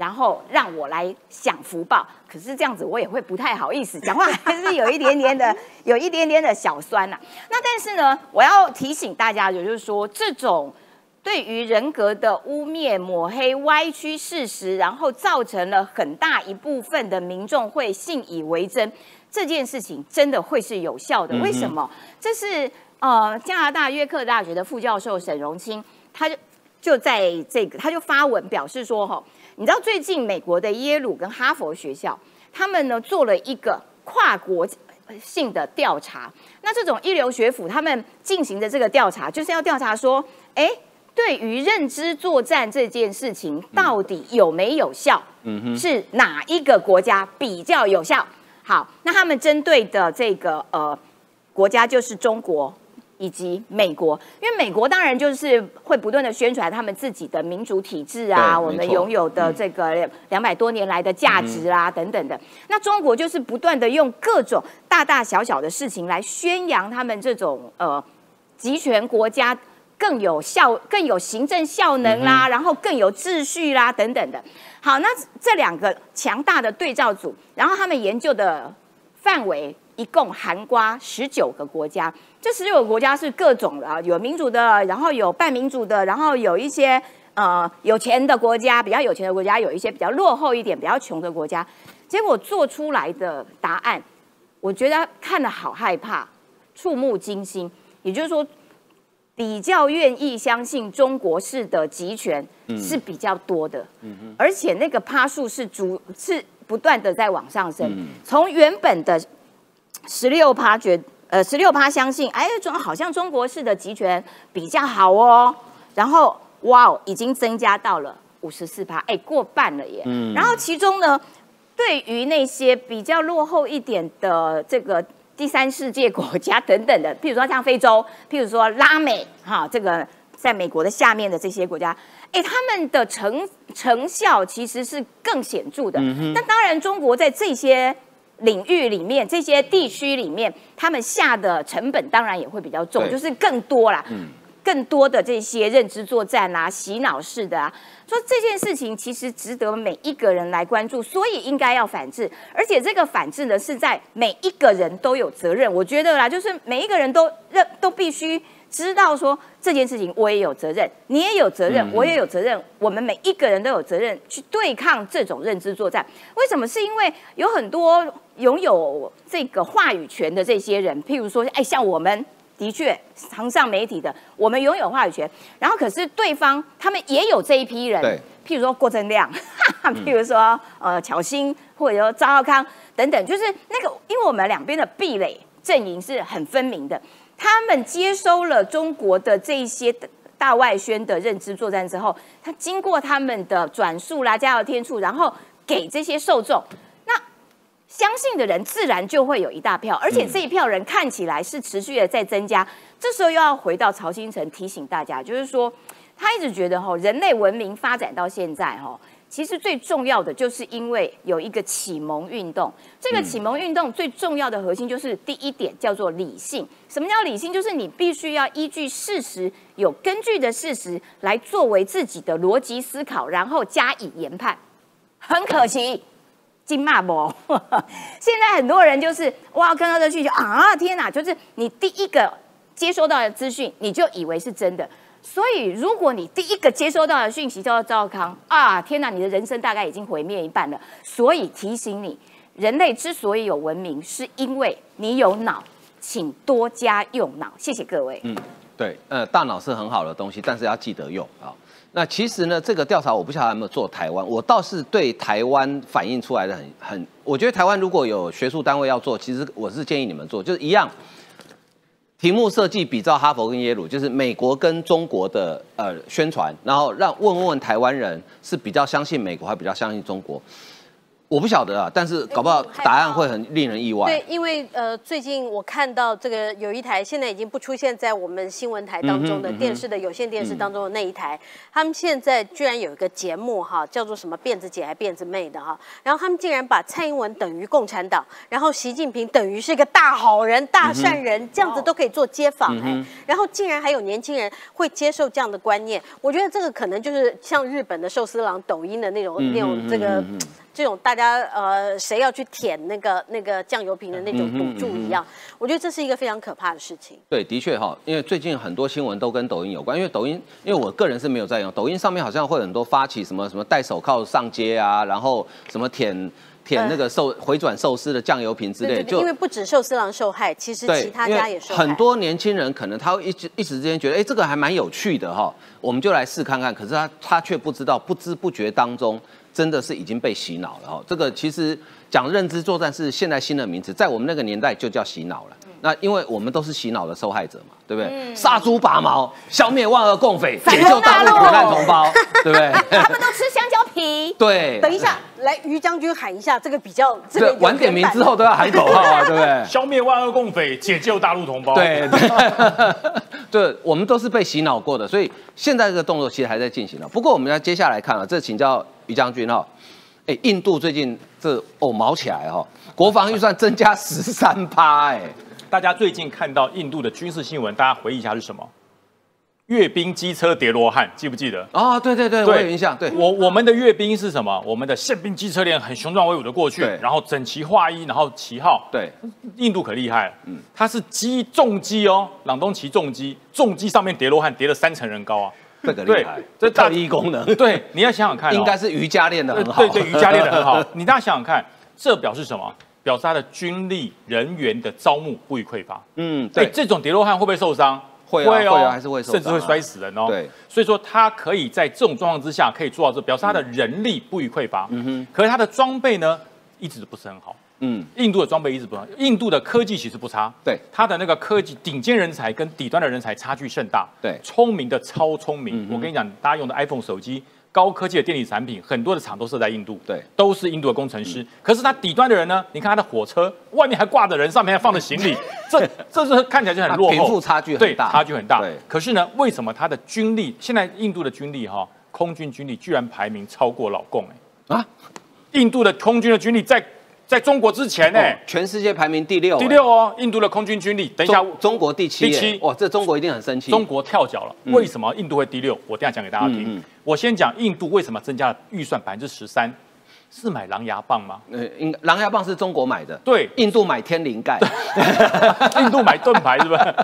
然后让我来享福报，可是这样子我也会不太好意思讲话，(laughs) 还是有一点点的，有一点点的小酸呐。那但是呢，我要提醒大家，也就是说，这种对于人格的污蔑、抹黑、歪曲事实，然后造成了很大一部分的民众会信以为真，这件事情真的会是有效的。为什么？这是呃加拿大约克大学的副教授沈荣清，他就就在这个他就发文表示说，哈。你知道最近美国的耶鲁跟哈佛学校，他们呢做了一个跨国性的调查。那这种一流学府他们进行的这个调查，就是要调查说，哎，对于认知作战这件事情到底有没有效？嗯哼，是哪一个国家比较有效？好，那他们针对的这个呃国家就是中国。以及美国，因为美国当然就是会不断的宣传他们自己的民主体制啊，我们拥有的这个两百多年来的价值啊等等的。那中国就是不断的用各种大大小小的事情来宣扬他们这种呃集权国家更有效、更有行政效能啦，然后更有秩序啦等等的。好，那这两个强大的对照组，然后他们研究的范围。一共含瓜十九个国家，这十九个国家是各种的，有民主的，然后有半民主的，然后有一些呃有钱的国家，比较有钱的国家，有一些比较落后一点、比较穷的国家。结果做出来的答案，我觉得看的好害怕，触目惊心。也就是说，比较愿意相信中国式的集权是比较多的，而且那个趴数是逐是不断的在往上升，从原本的。十六趴觉呃，十六趴相信，哎，中好像中国式的集权比较好哦。然后，哇哦，已经增加到了五十四趴，哎，过半了耶。嗯。然后其中呢，对于那些比较落后一点的这个第三世界国家等等的，譬如说像非洲，譬如说拉美，哈，这个在美国的下面的这些国家，哎，他们的成成效其实是更显著的。那当然，中国在这些领域里面、这些地区里面，他们下的成本当然也会比较重，就是更多啦。更多的这些认知作战啊、洗脑式的啊，说这件事情其实值得每一个人来关注，所以应该要反制，而且这个反制呢是在每一个人都有责任。我觉得啦，就是每一个人都认都必须知道说这件事情我也有责任，你也有责任，我也有责任，我们每一个人都有责任去对抗这种认知作战。为什么？是因为有很多拥有这个话语权的这些人，譬如说，哎，像我们。的确，常上媒体的，我们拥有话语权。然后，可是对方他们也有这一批人，譬如说郭正亮，譬如说呃巧欣，或者说赵浩康等等，就是那个，因为我们两边的壁垒阵营是很分明的。他们接收了中国的这一些大外宣的认知作战之后，他经过他们的转述啦、加油添醋，然后给这些受众。那相信的人自然就会有一大票，而且这一票人看起来是持续的在增加。这时候又要回到曹新成提醒大家，就是说他一直觉得哈，人类文明发展到现在哈，其实最重要的就是因为有一个启蒙运动。这个启蒙运动最重要的核心就是第一点叫做理性。什么叫理性？就是你必须要依据事实、有根据的事实来作为自己的逻辑思考，然后加以研判。很可惜。金骂不？(laughs) 现在很多人就是哇，看到这讯息啊，天哪！就是你第一个接收到的资讯，你就以为是真的。所以，如果你第一个接收到的讯息叫做赵康啊，天哪！你的人生大概已经毁灭一半了。所以提醒你，人类之所以有文明，是因为你有脑，请多加用脑。谢谢各位。嗯，对，呃，大脑是很好的东西，但是要记得用啊。那其实呢，这个调查我不晓得有没有做台湾，我倒是对台湾反映出来的很很，我觉得台湾如果有学术单位要做，其实我是建议你们做，就是一样，题目设计比照哈佛跟耶鲁，就是美国跟中国的呃宣传，然后让问问台湾人是比较相信美国还比较相信中国。我不晓得啊，但是搞不好答案会很令人意外。对，因为呃，最近我看到这个有一台现在已经不出现在我们新闻台当中的电视的有线电视当中的那一台，他们现在居然有一个节目哈，叫做什么辫子姐还辫子妹的哈，然后他们竟然把蔡英文等于共产党，然后习近平等于是一个大好人、大善人，这样子都可以做街访哎，然后竟然还有年轻人会接受这样的观念，我觉得这个可能就是像日本的寿司郎、抖音的那种那种这个。这种大家呃，谁要去舔那个那个酱油瓶的那种赌注一样，我觉得这是一个非常可怕的事情。对，的确哈，因为最近很多新闻都跟抖音有关，因为抖音，因为我个人是没有在用，抖音上面好像会很多发起什么什么戴手铐上街啊，然后什么舔舔那个寿回转寿司的酱油瓶之类，就因为不止寿司郎受害，其实其他家也受害。很多年轻人可能他会一直一时之间觉得，哎，这个还蛮有趣的哈，我们就来试看看，可是他他却不知道，不知不觉当中。真的是已经被洗脑了哈，这个其实讲认知作战是现在新的名词，在我们那个年代就叫洗脑了。那因为我们都是洗脑的受害者嘛，对不对？杀猪拔毛，消灭万恶共匪，解救大陆苦难同胞，(laughs) 对不对？他们都吃香蕉皮。对。等一下，来于将军喊一下，这个比较这个晚点名之后都要喊口号啊，对不对？(laughs) 消灭万恶共匪，解救大陆同胞。对。(laughs) 对，我们都是被洗脑过的，所以现在这个动作其实还在进行了。不过我们要接下来看啊，这请教。于将军哈，哎，印度最近这哦毛起来哈，国防预算增加十三趴哎，大家最近看到印度的军事新闻，大家回忆一下是什么？阅兵机车叠罗汉，记不记得？啊，对对对，我有印象。对，我我们的阅兵是什么？我们的宪兵机车连很雄壮威武的过去，然后整齐划一，然后旗号。对，印度可厉害了，嗯，它是机重机哦，朗东旗重机，重机上面叠罗汉叠了三层人高啊。这个厉害，这特异功能。(laughs) 对，你要想想看，应该是瑜伽练的很好。对对，瑜伽练的很好。(laughs) 你大家想想看，这表示什么？表示他的军力人员的招募不予匮乏。嗯，对，这种叠罗汉会不会受伤？会会哦，还是会受伤，甚至会摔死人哦。对，所以说他可以在这种状况之下可以做到这，表示他的人力不予匮乏。嗯哼，可是他的装备呢，一直不是很好。嗯，印度的装备一直不好，印度的科技其实不差，对，它的那个科技顶尖人才跟底端的人才差距甚大，对，聪明的超聪明。我跟你讲，大家用的 iPhone 手机高科技的电力产品，很多的厂都设在印度，对，都是印度的工程师。可是他底端的人呢？你看他的火车外面还挂着人，上面还放着行李，(laughs) 这这是看起来就很落后，贫富差距很大，差距很大。对，可是呢，为什么他的军力现在印度的军力哈，空军军力居然排名超过老共哎啊？印度的空军的军力在。在中国之前呢，全世界排名第六，第六哦，印度的空军军力。等一下，中国第七，第七，哇，这中国一定很生气。中国跳脚了，为什么印度会第六？我等下讲给大家听。我先讲印度为什么增加了预算百分之十三，是买狼牙棒吗？呃，应狼牙棒是中国买的，对，印度买天灵盖，(laughs) 印度买盾牌是不是？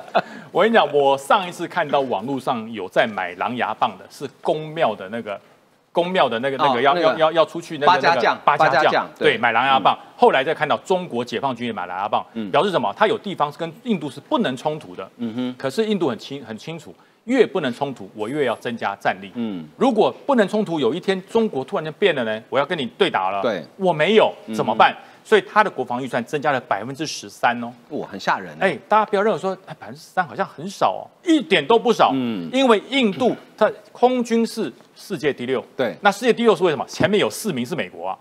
我跟你讲，我上一次看到网络上有在买狼牙棒的，是公庙的那个。宫庙的那个那个要要要要出去那个八家将八家将对买狼牙棒，后来再看到中国解放军也买狼牙棒，表示什么？它有地方是跟印度是不能冲突的。嗯哼。可是印度很清很清楚，越不能冲突，我越要增加战力。嗯。如果不能冲突，有一天中国突然间变了呢？我要跟你对打了。对。我没有怎么办？所以它的国防预算增加了百分之十三哦，哇，很吓人哎！大家不要认为说，哎，百分之十三好像很少哦，一点都不少。嗯，因为印度它空军是世界第六，对，那世界第六是为什么？前面有四名是美国啊，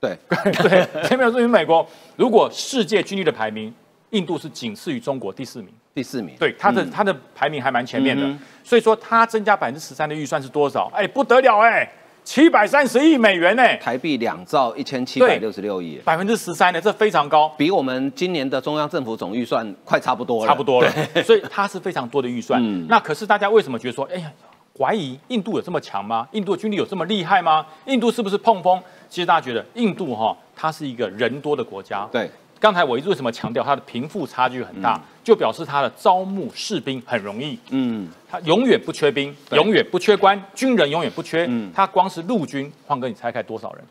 对 (laughs) 对，前面有四名美国。如果世界军力的排名，印度是仅次于中国第四名，第四名，对，它的它的排名还蛮前面的。所以说，它增加百分之十三的预算是多少？哎，不得了哎！七百三十亿美元呢，台币两兆一千七百六十六亿，百分之十三呢，这非常高，比我们今年的中央政府总预算快差不多了，差不多了。(laughs) 所以它是非常多的预算。嗯那可是大家为什么觉得说，哎呀，怀疑印度有这么强吗？印度的军力有这么厉害吗？印度是不是碰风？其实大家觉得印度哈，它是一个人多的国家。对。刚才我一直为什么强调它的贫富差距很大，就表示它的招募士兵很容易。嗯，它永远不缺兵，永远不缺官，军人永远不缺。嗯，它光是陆军，황哥，你猜猜多少人？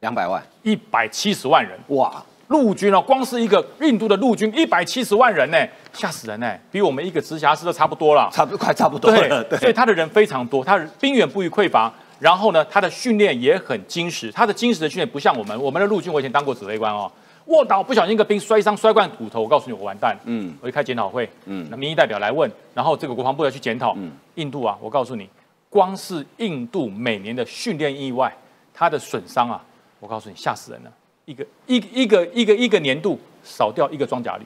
两百万，一百七十万人。哇，陆军哦，光是一个印度的陆军一百七十万人呢，吓死人呢，比我们一个直辖市都差不多了，差不快差不多了。对，所以他的人非常多，他兵源不予匮乏，然后呢，他的训练也很精实，他的精实的训练不像我们，我们的陆军我以前当过指挥官哦。卧倒不小心一个兵摔伤摔断骨头，我告诉你我完蛋。嗯，我一开检讨会，嗯，那民意代表来问，然后这个国防部要去检讨。嗯，印度啊，我告诉你，光是印度每年的训练意外，它的损伤啊，我告诉你吓死人了。一个一一个一个一个年度少掉一个装甲旅，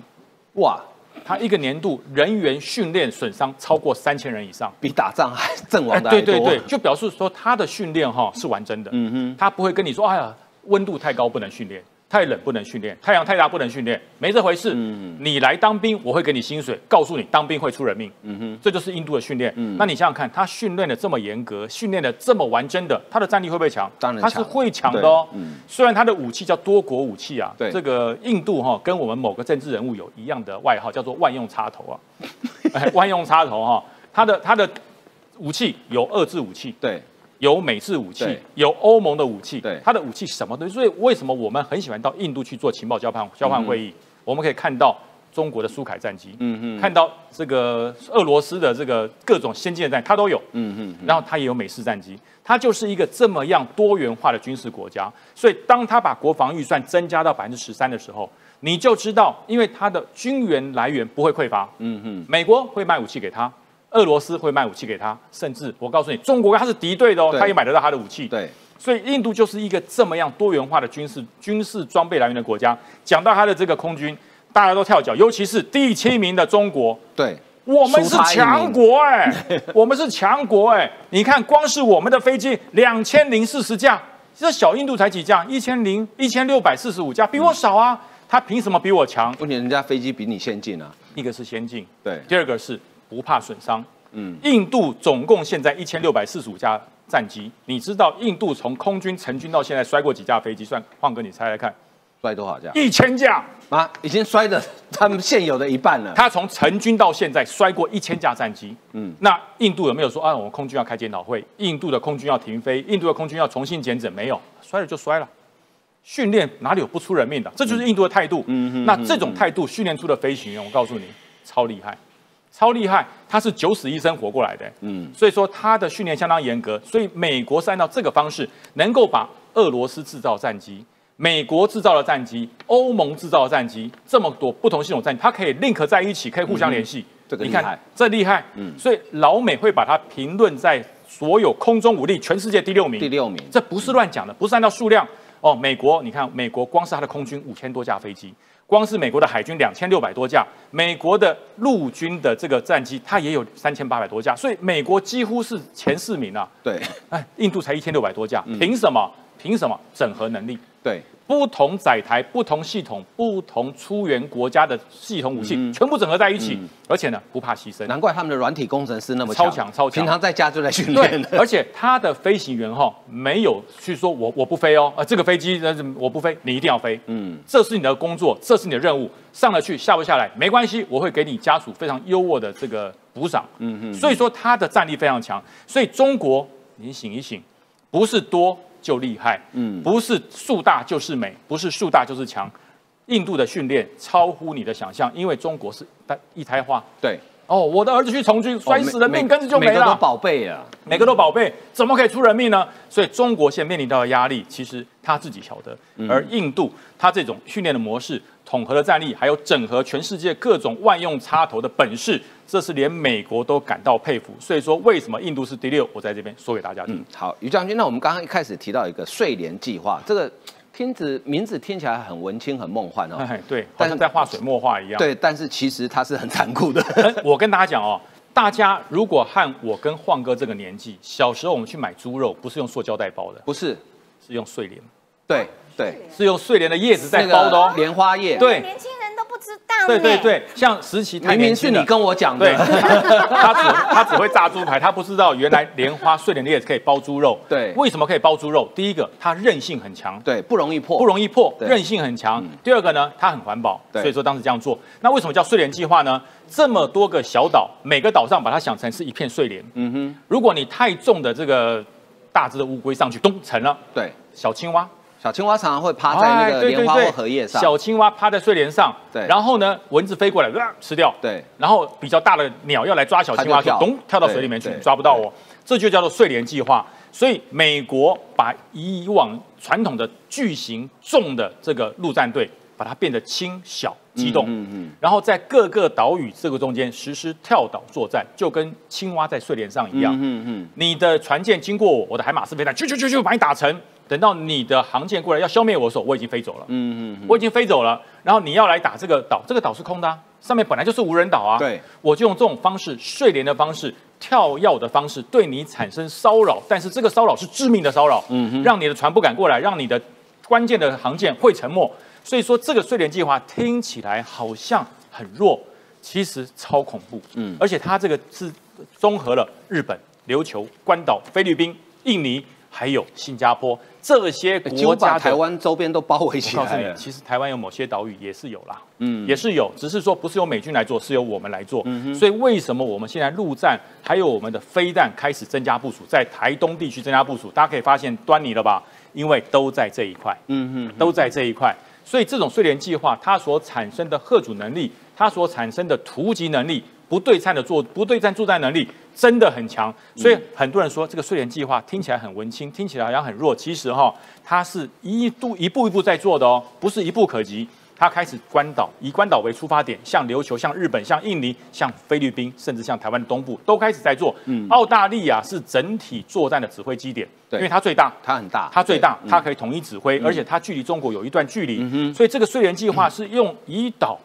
哇，他一个年度人员训练损伤超过三千人以上，比打仗还阵亡的对对对，就表示说他的训练哈是完真的。嗯哼，他不会跟你说，哎呀，温度太高不能训练。太冷不能训练，太阳太大不能训练，没这回事。嗯你来当兵，我会给你薪水，告诉你当兵会出人命。嗯哼，这就是印度的训练。嗯，那你想想看，他训练的这么严格，训练的这么完整的，他的战力会不会强？当然他是会强的哦。嗯，虽然他的武器叫多国武器啊，对，这个印度哈跟我们某个政治人物有一样的外号，叫做万用插头啊。(laughs) 万用插头哈，他的他的武器有遏制武器。对。有美制武器，有欧盟的武器，对，它的武器什么东西，所以为什么我们很喜欢到印度去做情报交换交换会议？我们可以看到中国的苏凯战机，嗯嗯，看到这个俄罗斯的这个各种先进的战，它都有，嗯嗯，然后它也有美式战机，它就是一个这么样多元化的军事国家。所以当它把国防预算增加到百分之十三的时候，你就知道，因为它的军援来源不会匮乏，嗯嗯，美国会卖武器给他。俄罗斯会卖武器给他，甚至我告诉你，中国他是敌对的哦，他也买得到他的武器。对，所以印度就是一个这么样多元化的军事军事装备来源的国家。讲到他的这个空军，大家都跳脚，尤其是第七名的中国。对，我们是强国哎，(laughs) 我们是强国哎。你看，光是我们的飞机两千零四十架，这小印度才几架？一千零一千六百四十五架，比我少啊。他凭什么比我强？问题人家飞机比你先进啊。一个是先进，对，第二个是。不怕损伤。嗯，印度总共现在一千六百四十五架战机，你知道印度从空军成军到现在摔过几架飞机？算，换哥你猜猜看，摔多少架？一千架啊，已经摔的 (laughs) 他们现有的一半了。他从成军到现在摔过一千架战机。嗯，那印度有没有说啊，我们空军要开检讨会？印度的空军要停飞？印度的空军要重新检整？没有，摔了就摔了。训练哪里有不出人命的？这就是印度的态度。嗯哼，那这种态度训练出的飞行员，我告诉你，超厉害。超厉害，他是九死一生活过来的，嗯，所以说他的训练相当严格，所以美国是按照这个方式，能够把俄罗斯制造战机、美国制造的战机、欧盟制造的战机这么多不同系统战机，它可以 link 在一起，可以互相联系。这个厉害，这厉害，嗯，所以老美会把它评论在所有空中武力全世界第六名，第六名，这不是乱讲的，不是按照数量。哦。美国，你看，美国光是它的空军五千多架飞机，光是美国的海军两千六百多架，美国的陆军的这个战机，它也有三千八百多架，所以美国几乎是前四名啊。对，哎，印度才一千六百多架，凭什么？凭什么？整合能力。对。不同载台、不同系统、不同出源国家的系统武器，全部整合在一起，而且呢不怕牺牲。难怪他们的软体工程师那么超强，超强。平常在家就在训练。而且他的飞行员哈没有去说我我不飞哦，啊这个飞机我不飞，你一定要飞。嗯，这是你的工作，这是你的任务，上得去下不下来没关系，我会给你家属非常优渥的这个补偿。嗯嗯。所以说他的战力非常强。所以中国，你醒一醒，不是多。就厉害，嗯，不是树大就是美，不是树大就是强。印度的训练超乎你的想象，因为中国是一胎化。对，哦，我的儿子去从军，摔死了，命根子就没了。每个都宝贝啊，每个都宝贝，怎么可以出人命呢？所以中国现在面临到的压力，其实他自己晓得。而印度，他这种训练的模式。统合的战力，还有整合全世界各种万用插头的本事，这是连美国都感到佩服。所以说，为什么印度是第六？我在这边说给大家听。好，于将军，那我们刚刚一开始提到一个睡莲计划，这个听子名字听起来很文青、很梦幻哦。(laughs) 对，但是在画水墨画一样。对，但是其实它是很残酷的。(laughs) 我跟大家讲哦，大家如果和我跟晃哥这个年纪，小时候我们去买猪肉，不是用塑胶袋包的，不是，是用睡莲。对。对，是用睡莲的叶子在包的哦，莲花叶。对，年轻人都不知道。对对对，像石岐，明明是你跟我讲的。对，(laughs) 他只他只会炸猪排，他不知道原来莲花睡莲的叶子可以包猪肉。对，为什么可以包猪肉？第一个，它韧性很强，对，不容易破，不容易破，韧性很强。第二个呢，它很环保，所以说当时这样做。那为什么叫睡莲计划呢？这么多个小岛，每个岛上把它想成是一片睡莲。嗯哼，如果你太重的这个大只的乌龟上去，咚沉了。对，小青蛙。小青蛙常常会趴在那个莲花或荷叶上。小青蛙趴在睡莲上，对。然后呢，蚊子飞过来，吃掉。对。然后比较大的鸟要来抓小青蛙，咚，跳到水里面去，抓不到我。这就叫做睡莲计划。所以美国把以往传统的巨型重的这个陆战队，把它变得轻小机动，嗯嗯。然后在各个岛屿这个中间实施跳岛作战，就跟青蛙在睡莲上一样，嗯嗯。你的船舰经过我，我的海马斯飞弹，啾啾啾啾，把你打沉。等到你的航舰过来要消灭我的时候，我已经飞走了。嗯嗯，我已经飞走了。然后你要来打这个岛，这个岛是空的，上面本来就是无人岛啊。对，我就用这种方式，睡莲的方式，跳跃的方式，对你产生骚扰。但是这个骚扰是致命的骚扰，嗯哼，让你的船不敢过来，让你的关键的航舰会沉没。所以说，这个睡莲计划听起来好像很弱，其实超恐怖。嗯，而且它这个是综合了日本、琉球、关岛、菲律宾、印尼。还有新加坡这些国家，台湾周边都包围起来。告诉你，其实台湾有某些岛屿也是有啦，嗯，也是有，只是说不是由美军来做，是由我们来做。嗯所以为什么我们现在陆战还有我们的飞弹开始增加部署，在台东地区增加部署？大家可以发现端倪了吧？因为都在这一块，嗯嗯，都在这一块。所以这种睡莲计划，它所产生的贺主能力，它所产生的突击能力。不对称的作不对称作战能力真的很强，所以很多人说这个睡莲计划听起来很文青，听起来好像很弱。其实哈，它是一度一步一步在做的哦，不是一步可及。它开始关岛，以关岛为出发点，像琉球、像日本、像印尼、像菲律宾，甚至像台湾的东部，都开始在做。嗯，澳大利亚是整体作战的指挥基点，因为它最大，它很大，它最大，它可以统一指挥，而且它距离中国有一段距离，所以这个睡莲计划是用以岛。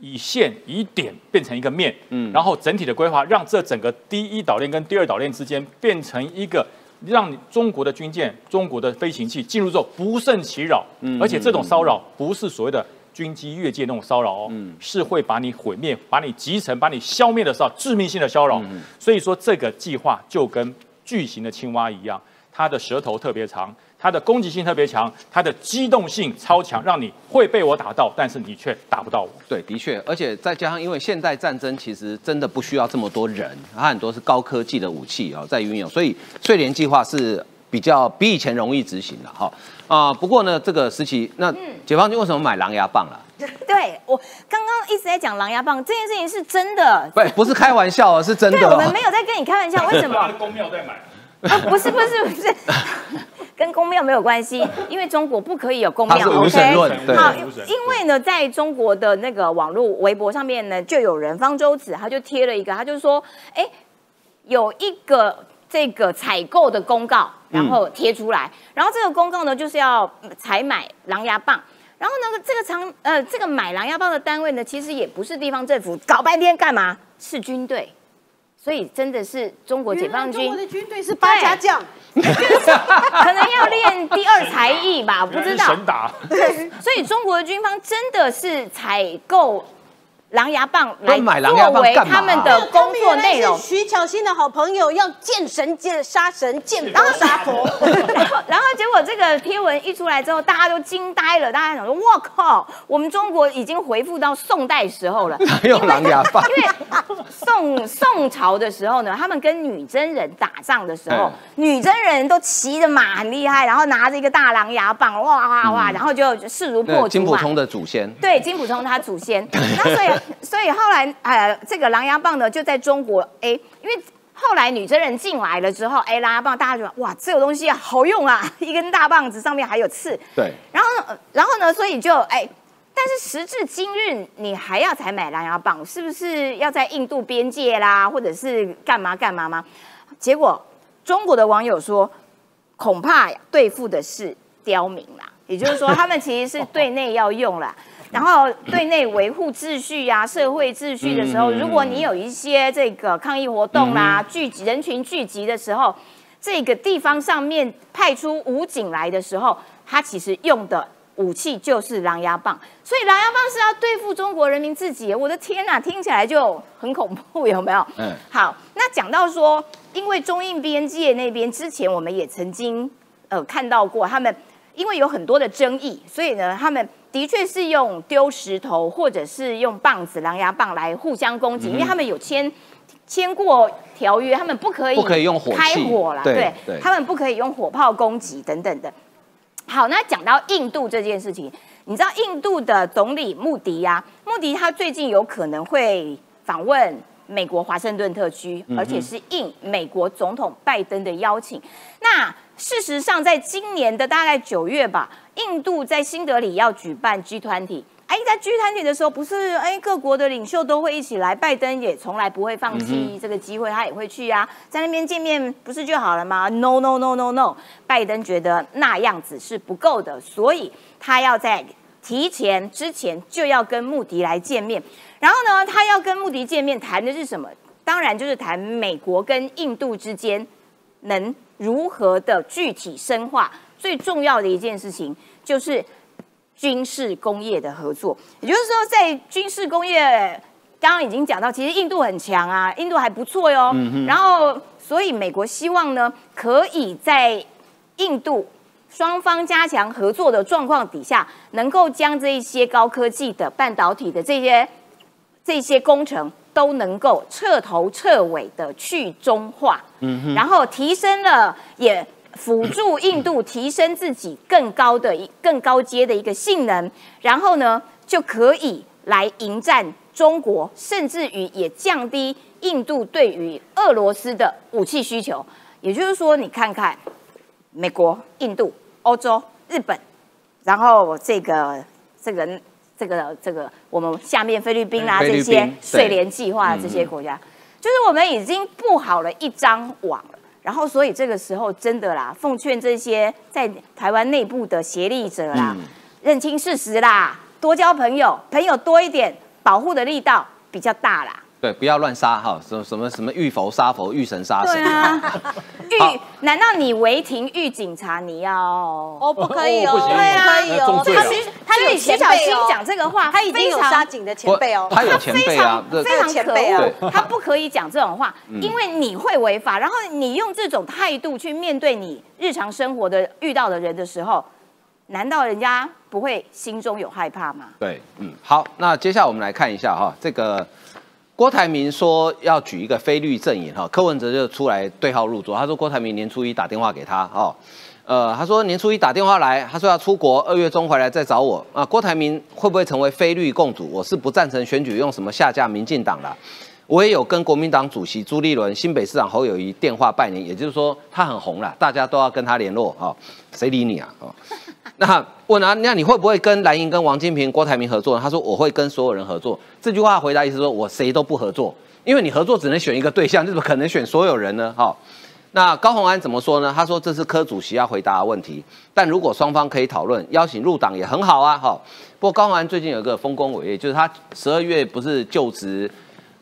以线以点变成一个面，嗯，然后整体的规划让这整个第一岛链跟第二岛链之间变成一个让中国的军舰、中国的飞行器进入之后不胜其扰，嗯，而且这种骚扰不是所谓的军机越界那种骚扰哦，嗯，是会把你毁灭、把你集成、把你消灭的骚扰，致命性的骚扰。所以说这个计划就跟巨型的青蛙一样，它的舌头特别长。它的攻击性特别强，它的机动性超强，让你会被我打到，但是你却打不到我。对，的确，而且再加上，因为现代战争其实真的不需要这么多人，它很多是高科技的武器啊在运用，所以睡莲计划是比较比以前容易执行的哈啊。不过呢，这个时期，那解放军为什么买狼牙棒了？(laughs) 对我刚刚一直在讲狼牙棒这件事情是真的，不不是开玩笑，是真的。对，我们没有在跟你开玩笑，为什么？(laughs) 公庙在买。不是不是不是。(laughs) 跟公庙没有关系，因为中国不可以有公庙。OK，好，因为呢，在中国的那个网络微博上面呢，就有人方舟子，他就贴了一个，他就说，哎，有一个。这个采购的公告，然后贴出来，然后这个公告呢就是要采买狼牙棒，然后呢这个长呃这个买狼牙棒的单位呢其实也不是地方政府，搞半天干嘛？是军队，所以真的是中国解放军。中国的军队是八家将，可能要练第二才艺吧，不知道。(laughs) 神打。所以中国的军方真的是采购。狼牙棒来作为他们的工作内容。徐巧芯的好朋友要见神见杀神见佛杀佛，(laughs) (laughs) 然后结果这个贴文一出来之后，大家都惊呆了。大家想说：“我靠，我们中国已经回复到宋代时候了。(laughs) ”有狼牙棒。因为宋宋朝的时候呢，他们跟女真人打仗的时候，女真人都骑着马很厉害，然后拿着一个大狼牙棒，哇哇哇，然后就势如破竹金普通的祖先。对，金普通他祖先。那所以。(laughs) 所以后来，呃，这个狼牙棒呢，就在中国，哎，因为后来女真人进来了之后，哎，狼牙棒大家觉得哇，这个东西好用啊，(laughs) 一根大棒子上面还有刺。对。然后，然后呢，所以就哎，但是时至今日，你还要才买狼牙棒，是不是要在印度边界啦，或者是干嘛干嘛吗？结果中国的网友说，恐怕对付的是刁民啦，也就是说，他们其实是对内要用了。然后对内维护秩序呀，社会秩序的时候，如果你有一些这个抗议活动啦，聚集人群聚集的时候，这个地方上面派出武警来的时候，他其实用的武器就是狼牙棒，所以狼牙棒是要对付中国人民自己。我的天呐，听起来就很恐怖，有没有？嗯。好，那讲到说，因为中印边界那边之前我们也曾经呃看到过，他们因为有很多的争议，所以呢，他们。的确是用丢石头，或者是用棒子、狼牙棒来互相攻击，因为他们有签签过条约，他们不可以不可以用火开火了，对，他们不可以用火炮攻击等等的。好，那讲到印度这件事情，你知道印度的总理穆迪呀？穆迪他最近有可能会访问美国华盛顿特区，而且是应美国总统拜登的邀请。那事实上，在今年的大概九月吧。印度在新德里要举办 G 团体，哎，在 G 团体的时候，不是哎各国的领袖都会一起来，拜登也从来不会放弃这个机会，他也会去啊，在那边见面不是就好了吗？No No No No No，拜登觉得那样子是不够的，所以他要在提前之前就要跟穆迪来见面，然后呢，他要跟穆迪见面谈的是什么？当然就是谈美国跟印度之间能如何的具体深化。最重要的一件事情就是军事工业的合作，也就是说，在军事工业，刚刚已经讲到，其实印度很强啊，印度还不错哟。然后，所以美国希望呢，可以在印度双方加强合作的状况底下，能够将这一些高科技的半导体的这些这些工程都能够彻头彻尾的去中化，然后提升了也。辅助印度提升自己更高的、(coughs) 更高阶的一个性能，然后呢，就可以来迎战中国，甚至于也降低印度对于俄罗斯的武器需求。也就是说，你看看美国、印度、欧洲、日本，然后这个、这个、这个、这个，我们下面菲律宾啊这些睡莲计划的这些国家，就是我们已经布好了一张网了。然后，所以这个时候真的啦，奉劝这些在台湾内部的协力者啦，认清事实啦，多交朋友，朋友多一点，保护的力道比较大啦。对，不要乱杀哈，什么什么什么遇佛杀佛，遇神杀神。对啊，(laughs) 遇难道你违停遇警察？你要哦不可以哦，对啊，可以哦。他其实他有徐小新讲这个话，他已经有杀警的前辈哦，他有前辈啊，非常可恶。他不可以讲这种话，因为你会违法。然后你用这种态度去面对你日常生活的遇到的人的时候，难道人家不会心中有害怕吗？对，嗯，好，那接下来我们来看一下哈，这个。郭台铭说要举一个非绿阵营哈，柯文哲就出来对号入座。他说郭台铭年初一打电话给他哦，呃，他说年初一打电话来，他说要出国，二月中回来再找我啊。郭台铭会不会成为非绿共主？我是不赞成选举用什么下架民进党的。我也有跟国民党主席朱立伦、新北市长侯友谊电话拜年，也就是说他很红了，大家都要跟他联络哦。谁理你啊？哦。(laughs) 那问啊，那你会不会跟蓝营、跟王金平、郭台铭合作？他说我会跟所有人合作。这句话回答意思说我谁都不合作，因为你合作只能选一个对象，你怎么可能选所有人呢？哈，那高鸿安怎么说呢？他说这是柯主席要回答的问题，但如果双方可以讨论，邀请入党也很好啊。哈，不过高鸿安最近有个丰功伟业，就是他十二月不是就职。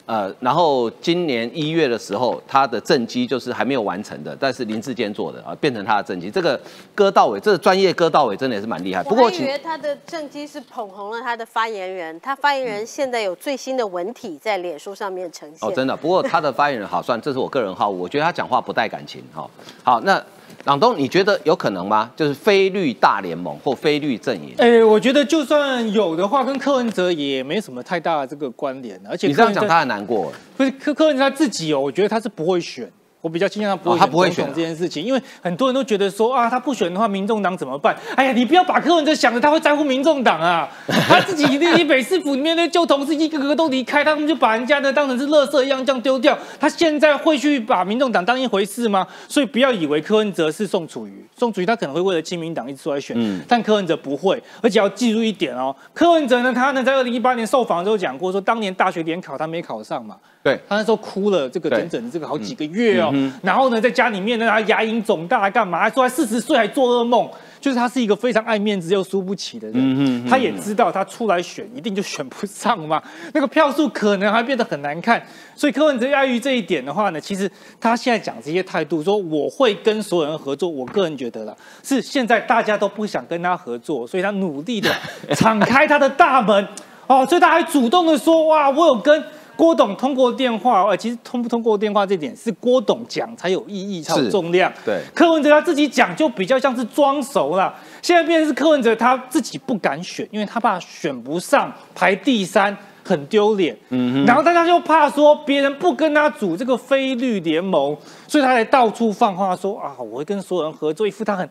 呃，然后今年一月的时候，他的政绩就是还没有完成的，但是林志坚做的啊，变成他的政绩。这个割到尾，这个专业割到尾真的也是蛮厉害。不过，我以为他的政绩是捧红了他的发言人，他发言人现在有最新的文体在脸书上面呈现。哦，真的。不过他的发言人好算，这是我个人好，我觉得他讲话不带感情。哈，好，那。朗东，你觉得有可能吗？就是非绿大联盟或非绿阵营？哎，我觉得就算有的话，跟柯文哲也没什么太大的这个关联。而且你这样讲，他很难过。不是柯柯文哲他自己哦，我觉得他是不会选。我比较倾向他不会，他不会选这件事情，因为很多人都觉得说啊，他不选的话，民众党怎么办？哎呀，你不要把柯文哲想着他会在乎民众党啊，(laughs) 他自己那些北市府里面的旧同事一个个都离开，他们就把人家呢当成是垃圾一样这样丢掉。他现在会去把民众党当一回事吗？所以不要以为柯文哲是宋楚瑜，宋楚瑜他可能会为了亲民党一直出来选，但柯文哲不会。而且要记住一点哦，柯文哲呢，他呢在二零一八年受访的时候讲过，说当年大学联考他没考上嘛。对他那时候哭了，这个整整这个好几个月哦。然后呢，在家里面呢，他牙龈肿大，干嘛？说他四十岁还做噩梦，就是他是一个非常爱面子又输不起的人。他也知道他出来选一定就选不上嘛，(laughs) 那个票数可能还变得很难看。所以柯文哲碍于这一点的话呢，其实他现在讲这些态度，说我会跟所有人合作，我个人觉得了，是现在大家都不想跟他合作，所以他努力的敞开他的大门哦，所以他还主动的说哇，我有跟。郭董通过电话，呃，其实通不通过电话这点是郭董讲才有意义，才有重量。对，柯文哲他自己讲就比较像是装熟了。现在变成是柯文哲他自己不敢选，因为他怕选不上，排第三很丢脸。嗯然后大家就怕说别人不跟他组这个非绿联盟，所以他才到处放话说啊，我会跟所有人合作，一副他很。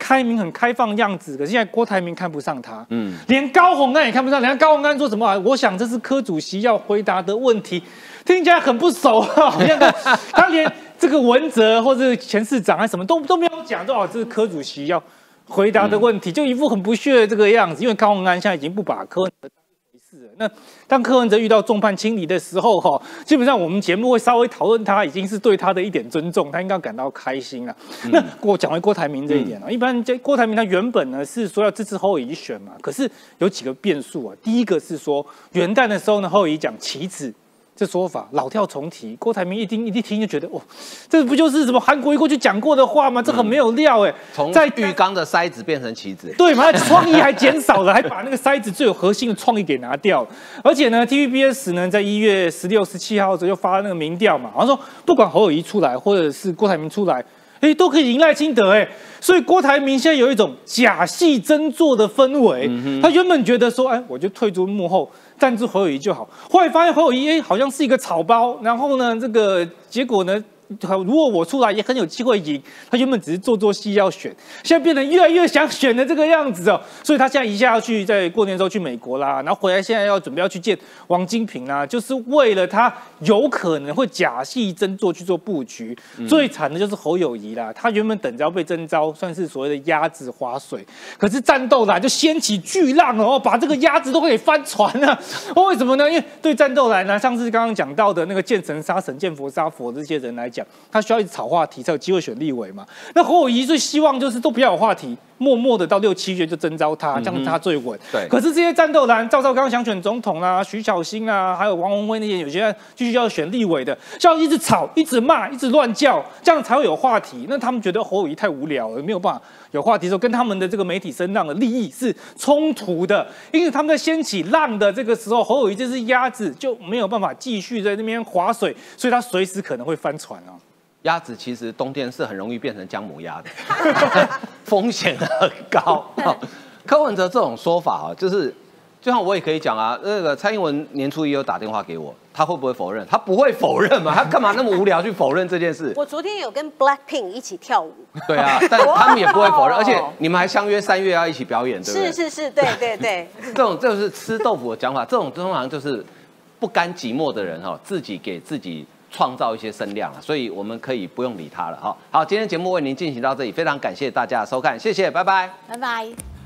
开明很开放样子，可是现在郭台铭看不上他，嗯，连高鸿安也看不上。人家高鸿安说什么啊？我想这是柯主席要回答的问题，听起来很不熟啊。好像 (laughs) 他连这个文哲或者前市长啊什么都都没有讲，说哦这是柯主席要回答的问题，就一副很不屑的这个样子。因为高鸿安现在已经不把柯。那当柯文哲遇到众叛亲离的时候，哈，基本上我们节目会稍微讨论他，已经是对他的一点尊重，他应该感到开心了。那我讲回郭台铭这一点啊，一般这郭台铭他原本呢是说要支持侯友谊选嘛，可是有几个变数啊。第一个是说元旦的时候呢，侯友谊讲棋子。这说法老跳重提，郭台铭一听一听就觉得，哦，这不就是什么韩国一过去讲过的话吗？这很没有料哎。从在浴缸的塞子变成棋子，对嘛？创意还减少了，还把那个塞子最有核心的创意给拿掉。而且呢，TVBS 呢，在一月十六、十七号的时候又发了那个民调嘛，好像说不管侯友谊出来，或者是郭台铭出来，哎，都可以迎赖清德哎。所以郭台铭现在有一种假戏真做的氛围。他原本觉得说，哎，我就退出幕后。赞助侯友谊就好，后来发现侯友谊哎，好像是一个草包，然后呢，这个结果呢？如果我出来也很有机会赢，他原本只是做做戏要选，现在变得越来越想选的这个样子哦，所以他现在一下要去在过年的时候去美国啦，然后回来现在要准备要去见王金平啦，就是为了他有可能会假戏真做去做布局。最惨的就是侯友谊啦，他原本等着要被征召，算是所谓的鸭子划水，可是战斗啦就掀起巨浪哦，把这个鸭子都可以翻船了。(laughs) 为什么呢？因为对战斗来呢，上次刚刚讲到的那个见神杀神、见佛杀佛这些人来讲。他需要一直炒话题才有机会选立委嘛？那侯友谊最希望就是都不要有话题。默默的到六七月就征召他，这样他最稳。对。可是这些战斗蓝，赵少刚想选总统啊，徐小新啊，还有王宏辉那些，有些继续要选立委的，就要一直吵、一直骂、一直乱叫，这样才会有话题。那他们觉得侯友谊太无聊了，没有办法有话题的时候，跟他们的这个媒体声浪的利益是冲突的。因为他们在掀起浪的这个时候，侯友谊这只鸭子就没有办法继续在那边划水，所以他随时可能会翻船啊。鸭子其实冬天是很容易变成姜母鸭的，(laughs) 风险很高。(laughs) 柯文哲这种说法啊，就是就像我也可以讲啊，那个蔡英文年初一有打电话给我，他会不会否认？他不会否认嘛？他干嘛那么无聊去否认这件事？(laughs) 我昨天有跟 Blackpink 一起跳舞。对啊，但他们也不会否认，而且你们还相约三月要一起表演，对不对？是是是，对对对。这种就是吃豆腐的讲法，这种通常就是不甘寂寞的人哈，自己给自己。创造一些声量了，所以我们可以不用理他了哈。好，今天节目为您进行到这里，非常感谢大家的收看，谢谢，拜拜，拜拜。